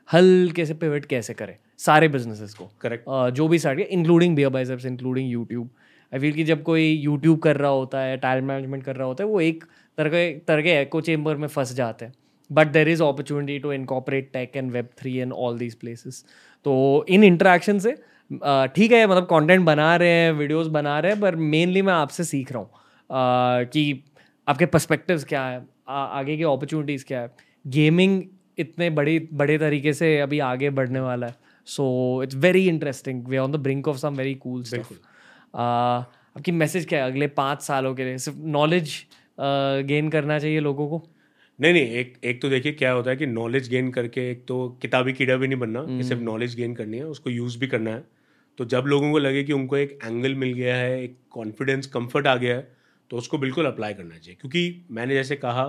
हल्के से पिवट कैसे करें सारे बिजनेसेस को। करेक्ट uh, जो भी किया including BeerBiceps including YouTube I feel कि जब कोई यूट्यूब कर रहा होता है टाइल मैनेजमेंट कर रहा होता है वो एक तरह के तरह के एको चेम्बर में फंस जाते हैं। But there is opportunity to incorporate tech and web three and all these places तो इन इंटरेक्शन से ठीक है मतलब कंटेंट बना रहे हैं वीडियोस बना रहे हैं पर मेनली मैं आपसे सीख रहा हूँ कि आपके पर्सपेक्टिव्स क्या है आ, आगे की अपॉर्चुनिटीज़ क्या है। गेमिंग इतने बड़ी बड़े तरीके से अभी आगे बढ़ने वाला है so it's very interesting we're on the brink of some very cool stuff आपकी मैसेज क्या है अगले पाँच सालों के लिए? सिर्फ़ नॉलेज गेन करना चाहिए लोगों को? नहीं नहीं एक एक तो देखिए क्या होता है कि नॉलेज गेन करके एक तो किताबी कीड़ा भी नहीं बनना hmm. सिर्फ़ नॉलेज गेन करनी है उसको यूज़ भी करना है। तो जब लोगों को लगे कि उनको एक एंगल मिल गया है, एक कॉन्फिडेंस कंफर्ट आ गया है तो उसको बिल्कुल अप्लाई करना चाहिए। क्योंकि मैंने जैसे कहा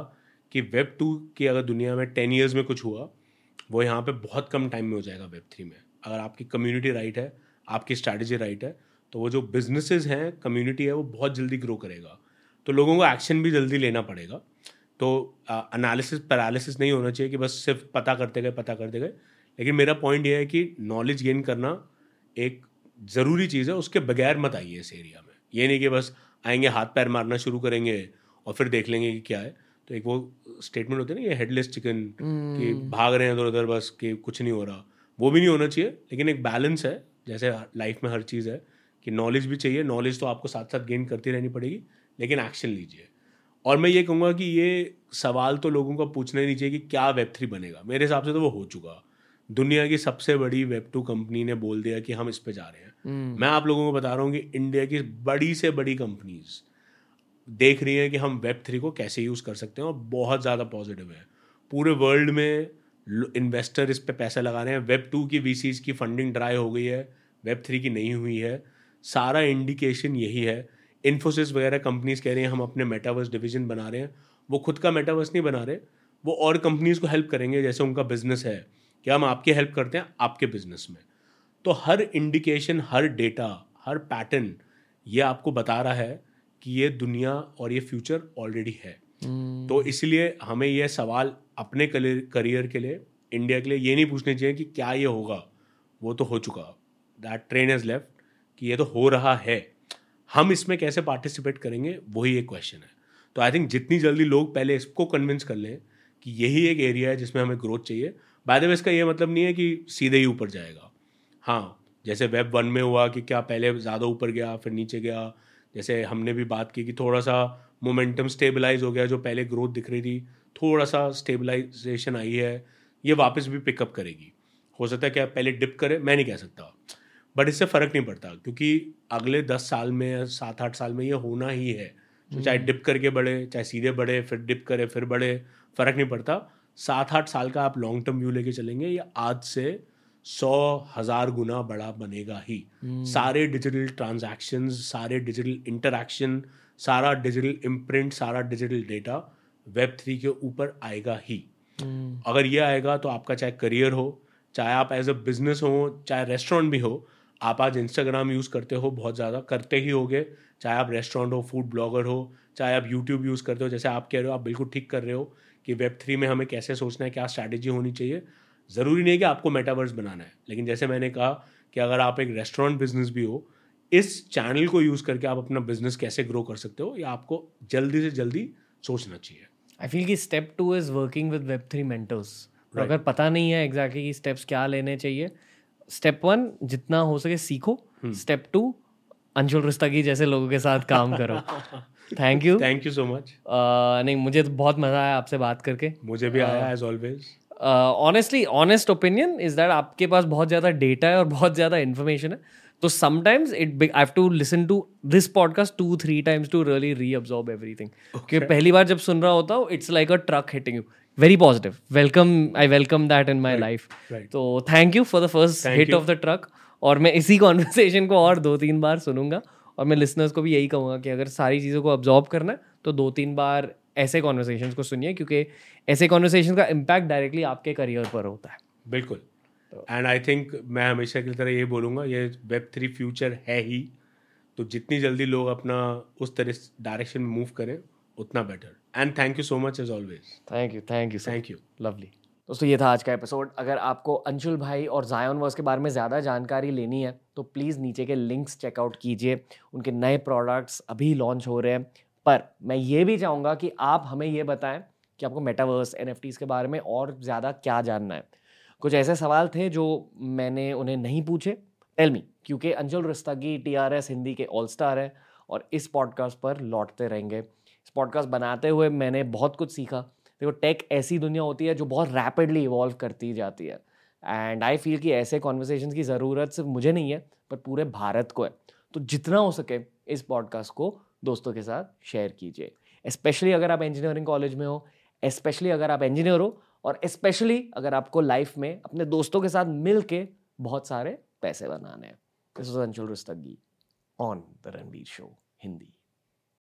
कि वेब टू की अगर दुनिया में टेन ईयर्स में कुछ हुआ, वो यहाँ पे बहुत कम टाइम में हो जाएगा वेब थ्री में। अगर आपकी कम्युनिटी राइट है, आपकी स्ट्रैटेजी राइट है तो वो जो बिजनेसेस हैं कम्युनिटी है, वो बहुत जल्दी ग्रो करेगा। तो लोगों को एक्शन भी जल्दी लेना पड़ेगा। तो एनालिसिस पैरालिसिस नहीं होना चाहिए कि बस सिर्फ़ पता करते गए, पता करते गए। लेकिन मेरा पॉइंट ये है कि नॉलेज गेन करना एक ज़रूरी चीज़ है उसके बगैर मत आइए इस एरिया में। ये नहीं कि बस आएँगे हाथ पैर मारना शुरू करेंगे और फिर देख लेंगे कि क्या है। तो एक वो स्टेटमेंट होती है ना ये हेडलेस चिकन कि hmm. भाग रहे हैं इधर उधर बस कि कुछ नहीं हो रहा। वो भी नहीं होना चाहिए लेकिन एक बैलेंस है जैसे लाइफ में हर चीज़ है कि नॉलेज भी चाहिए। नॉलेज तो आपको साथ साथ गेन करती रहनी पड़ेगी लेकिन एक्शन लीजिए। और मैं ये कहूँगा कि ये सवाल तो लोगों को पूछना ही नहीं चाहिए कि क्या वेब थ्री बनेगा। मेरे हिसाब से तो वो हो चुका। दुनिया की सबसे बड़ी वेब टू कंपनी ने बोल दिया कि हम इस पे जा रहे हैं। hmm. मैं आप लोगों को बता रहा हूँ कि इंडिया की बड़ी से बड़ी कंपनीज़ देख रही हैं कि हम वेब थ्री को कैसे यूज़ कर सकते हैं और बहुत ज़्यादा पॉजिटिव है। पूरे वर्ल्ड में इन्वेस्टर इस पर पैसा लगा रहे हैं। वेब टू की वी की फंडिंग ड्राई हो गई है। वेब थ्री की नहीं हुई है। सारा इंडिकेशन यही है। इन्फोसिस वगैरह कंपनीज़ कह रही हैं हम अपने मेटावर्स डिवीज़न बना रहे हैं। वो खुद का मेटावर्स नहीं बना रहे वो और कंपनीज़ को हेल्प करेंगे जैसे उनका बिज़नेस है। कि हम आपकी हेल्प करते हैं आपके बिज़नेस में। तो हर इंडिकेशन हर डेटा हर पैटर्न ये आपको बता रहा है कि ये दुनिया और ये फ्यूचर ऑलरेडी है। hmm. तो इसलिए हमें ये सवाल अपने करियर के लिए इंडिया के लिए ये नहीं पूछने चाहिए कि क्या ये होगा। वो तो हो चुका। दैट ट्रेन इज़ लेफ़्ट कि ये तो हो रहा है। हम इसमें कैसे पार्टिसिपेट करेंगे वही एक क्वेश्चन है। तो आई थिंक जितनी जल्दी लोग पहले इसको कन्विंस कर लें कि यही एक एरिया है जिसमें हमें ग्रोथ चाहिए बाय द वे इसका ये मतलब नहीं है कि सीधे ही ऊपर जाएगा। हाँ जैसे वेब वन में हुआ कि क्या पहले ज़्यादा ऊपर गया फिर नीचे गया। जैसे हमने भी बात की कि थोड़ा सा मोमेंटम स्टेबलाइज हो गया जो पहले ग्रोथ दिख रही थी थोड़ा सा स्टेबलाइजेशन आई है ये वापस भी पिकअप करेगी। हो सकता है क्या पहले डिप करे मैं नहीं कह सकता। बट इससे फ़र्क नहीं पड़ता क्योंकि अगले दस साल में या सात आठ साल में ये होना ही है। तो चाहे डिप करके बढ़े चाहे सीधे बढ़े फिर डिप करे फिर बढ़े फ़र्क नहीं पड़ता। सात आठ साल का आप लॉन्ग टर्म व्यू लेके चलेंगे या आज से सौ हज़ार गुना बड़ा बनेगा ही hmm. सारे डिजिटल ट्रांजैक्शन सारे डिजिटल इंटरक्शन सारा डिजिटल इम्प्रिंट सारा डिजिटल डेटा वेब थ्री के ऊपर आएगा ही hmm. अगर ये आएगा तो आपका चाहे करियर हो चाहे आप एज अ बिज़नेस हो चाहे रेस्टोरेंट भी हो आप आज इंस्टाग्राम यूज़ करते हो बहुत ज़्यादा करते ही होगे चाहे आप रेस्टोरेंट हो फ़ूड ब्लॉगर हो चाहे आप यूट्यूब यूज़ करते हो जैसे आप कह रहे हो आप बिल्कुल ठीक कर रहे हो कि वेब थ्री में हमें कैसे सोचना है क्या स्ट्रैटेजी होनी चाहिए। ज़रूरी नहीं है कि आपको मेटावर्स बनाना है। लेकिन जैसे मैंने कहा कि अगर आप एक रेस्टोरेंट बिज़नेस भी हो इस चैनल को यूज़ करके आप अपना बिज़नेस कैसे ग्रो कर सकते हो या आपको जल्दी से जल्दी सोचना चाहिए। आई फील कि step two is working with web three mentors अगर पता नहीं है एग्जैक्टली कि स्टेप्स क्या लेने चाहिए स्टेप वन जितना हो सके सीखो। स्टेप टू अंशुल रुस्तगी जैसे लोगों के साथ काम करो। Thank you thank you so much नहीं मुझे तो बहुत मज़ा आया आपसे बात करके। मुझे भी आया as always honestly honest opinion is that आपके पास बहुत ज़्यादा डेटा है और बहुत ज़्यादा इन्फॉर्मेशन है। तो sometimes it I have to listen to this podcast two three times to really re observe everything क्योंकि पहली बार जब सुन रहा होता हूँ it's like a truck hitting you very positive welcome I welcome that in my life तो thank you for the first hit of the truck और मैं इसी कॉन्वर्सेशन को और दो तीन बार सुनूँगा। और मैं लिसनर्स को भी यही कहूँगा कि अगर सारी चीज़ों को ऑब्जॉर्व करना है तो दो तीन बार ऐसे कॉन्वर्सेशन को सुनिए क्योंकि ऐसे कॉन्वर्सेशन का इम्पैक्ट डायरेक्टली आपके करियर पर होता है। बिल्कुल। एंड आई थिंक मैं हमेशा की तरह ये बोलूँगा ये वेब थ्री फ्यूचर है ही। तो जितनी जल्दी लोग अपना उस तरह डायरेक्शन में मूव करें उतना better and thank you so much as always thank you thank you thank you lovely दोस्तों, ये था आज का एपिसोड अगर आपको अंशुल भाई और जायन वर्स के बारे में ज़्यादा जानकारी लेनी है तो प्लीज़ नीचे के लिंक्स चेकआउट कीजिए। उनके नए प्रोडक्ट्स अभी लॉन्च हो रहे हैं। पर मैं ये भी चाहूँगा कि आप हमें ये बताएँ कि आपको मेटावर्स एन के बारे में और ज़्यादा क्या जानना है। कुछ ऐसे सवाल थे जो मैंने उन्हें नहीं पूछे। टेल मी क्योंकि Anjul Rastogi T R S Hindi के ऑल स्टार है और इस पॉडकास्ट पर लौटते रहेंगे। इस पॉडकास्ट बनाते हुए मैंने बहुत कुछ सीखा। देखो टेक ऐसी दुनिया होती है जो बहुत रैपिडली इवॉल्व करती जाती है। एंड आई फील कि ऐसे कॉन्वर्सेशन की ज़रूरत सिर्फ़ मुझे नहीं है, पर पूरे भारत को है। तो जितना हो सके इस पॉडकास्ट को दोस्तों के साथ शेयर कीजिए। स्पेशली अगर आप इंजीनियरिंग कॉलेज में हो स्पेशली अगर आप इंजीनियर हो, और स्पेशली अगर आपको लाइफ में अपने दोस्तों के साथ मिल के बहुत सारे पैसे बनाने हैं। This Anshul Rastogi on the Ranbir show Hindi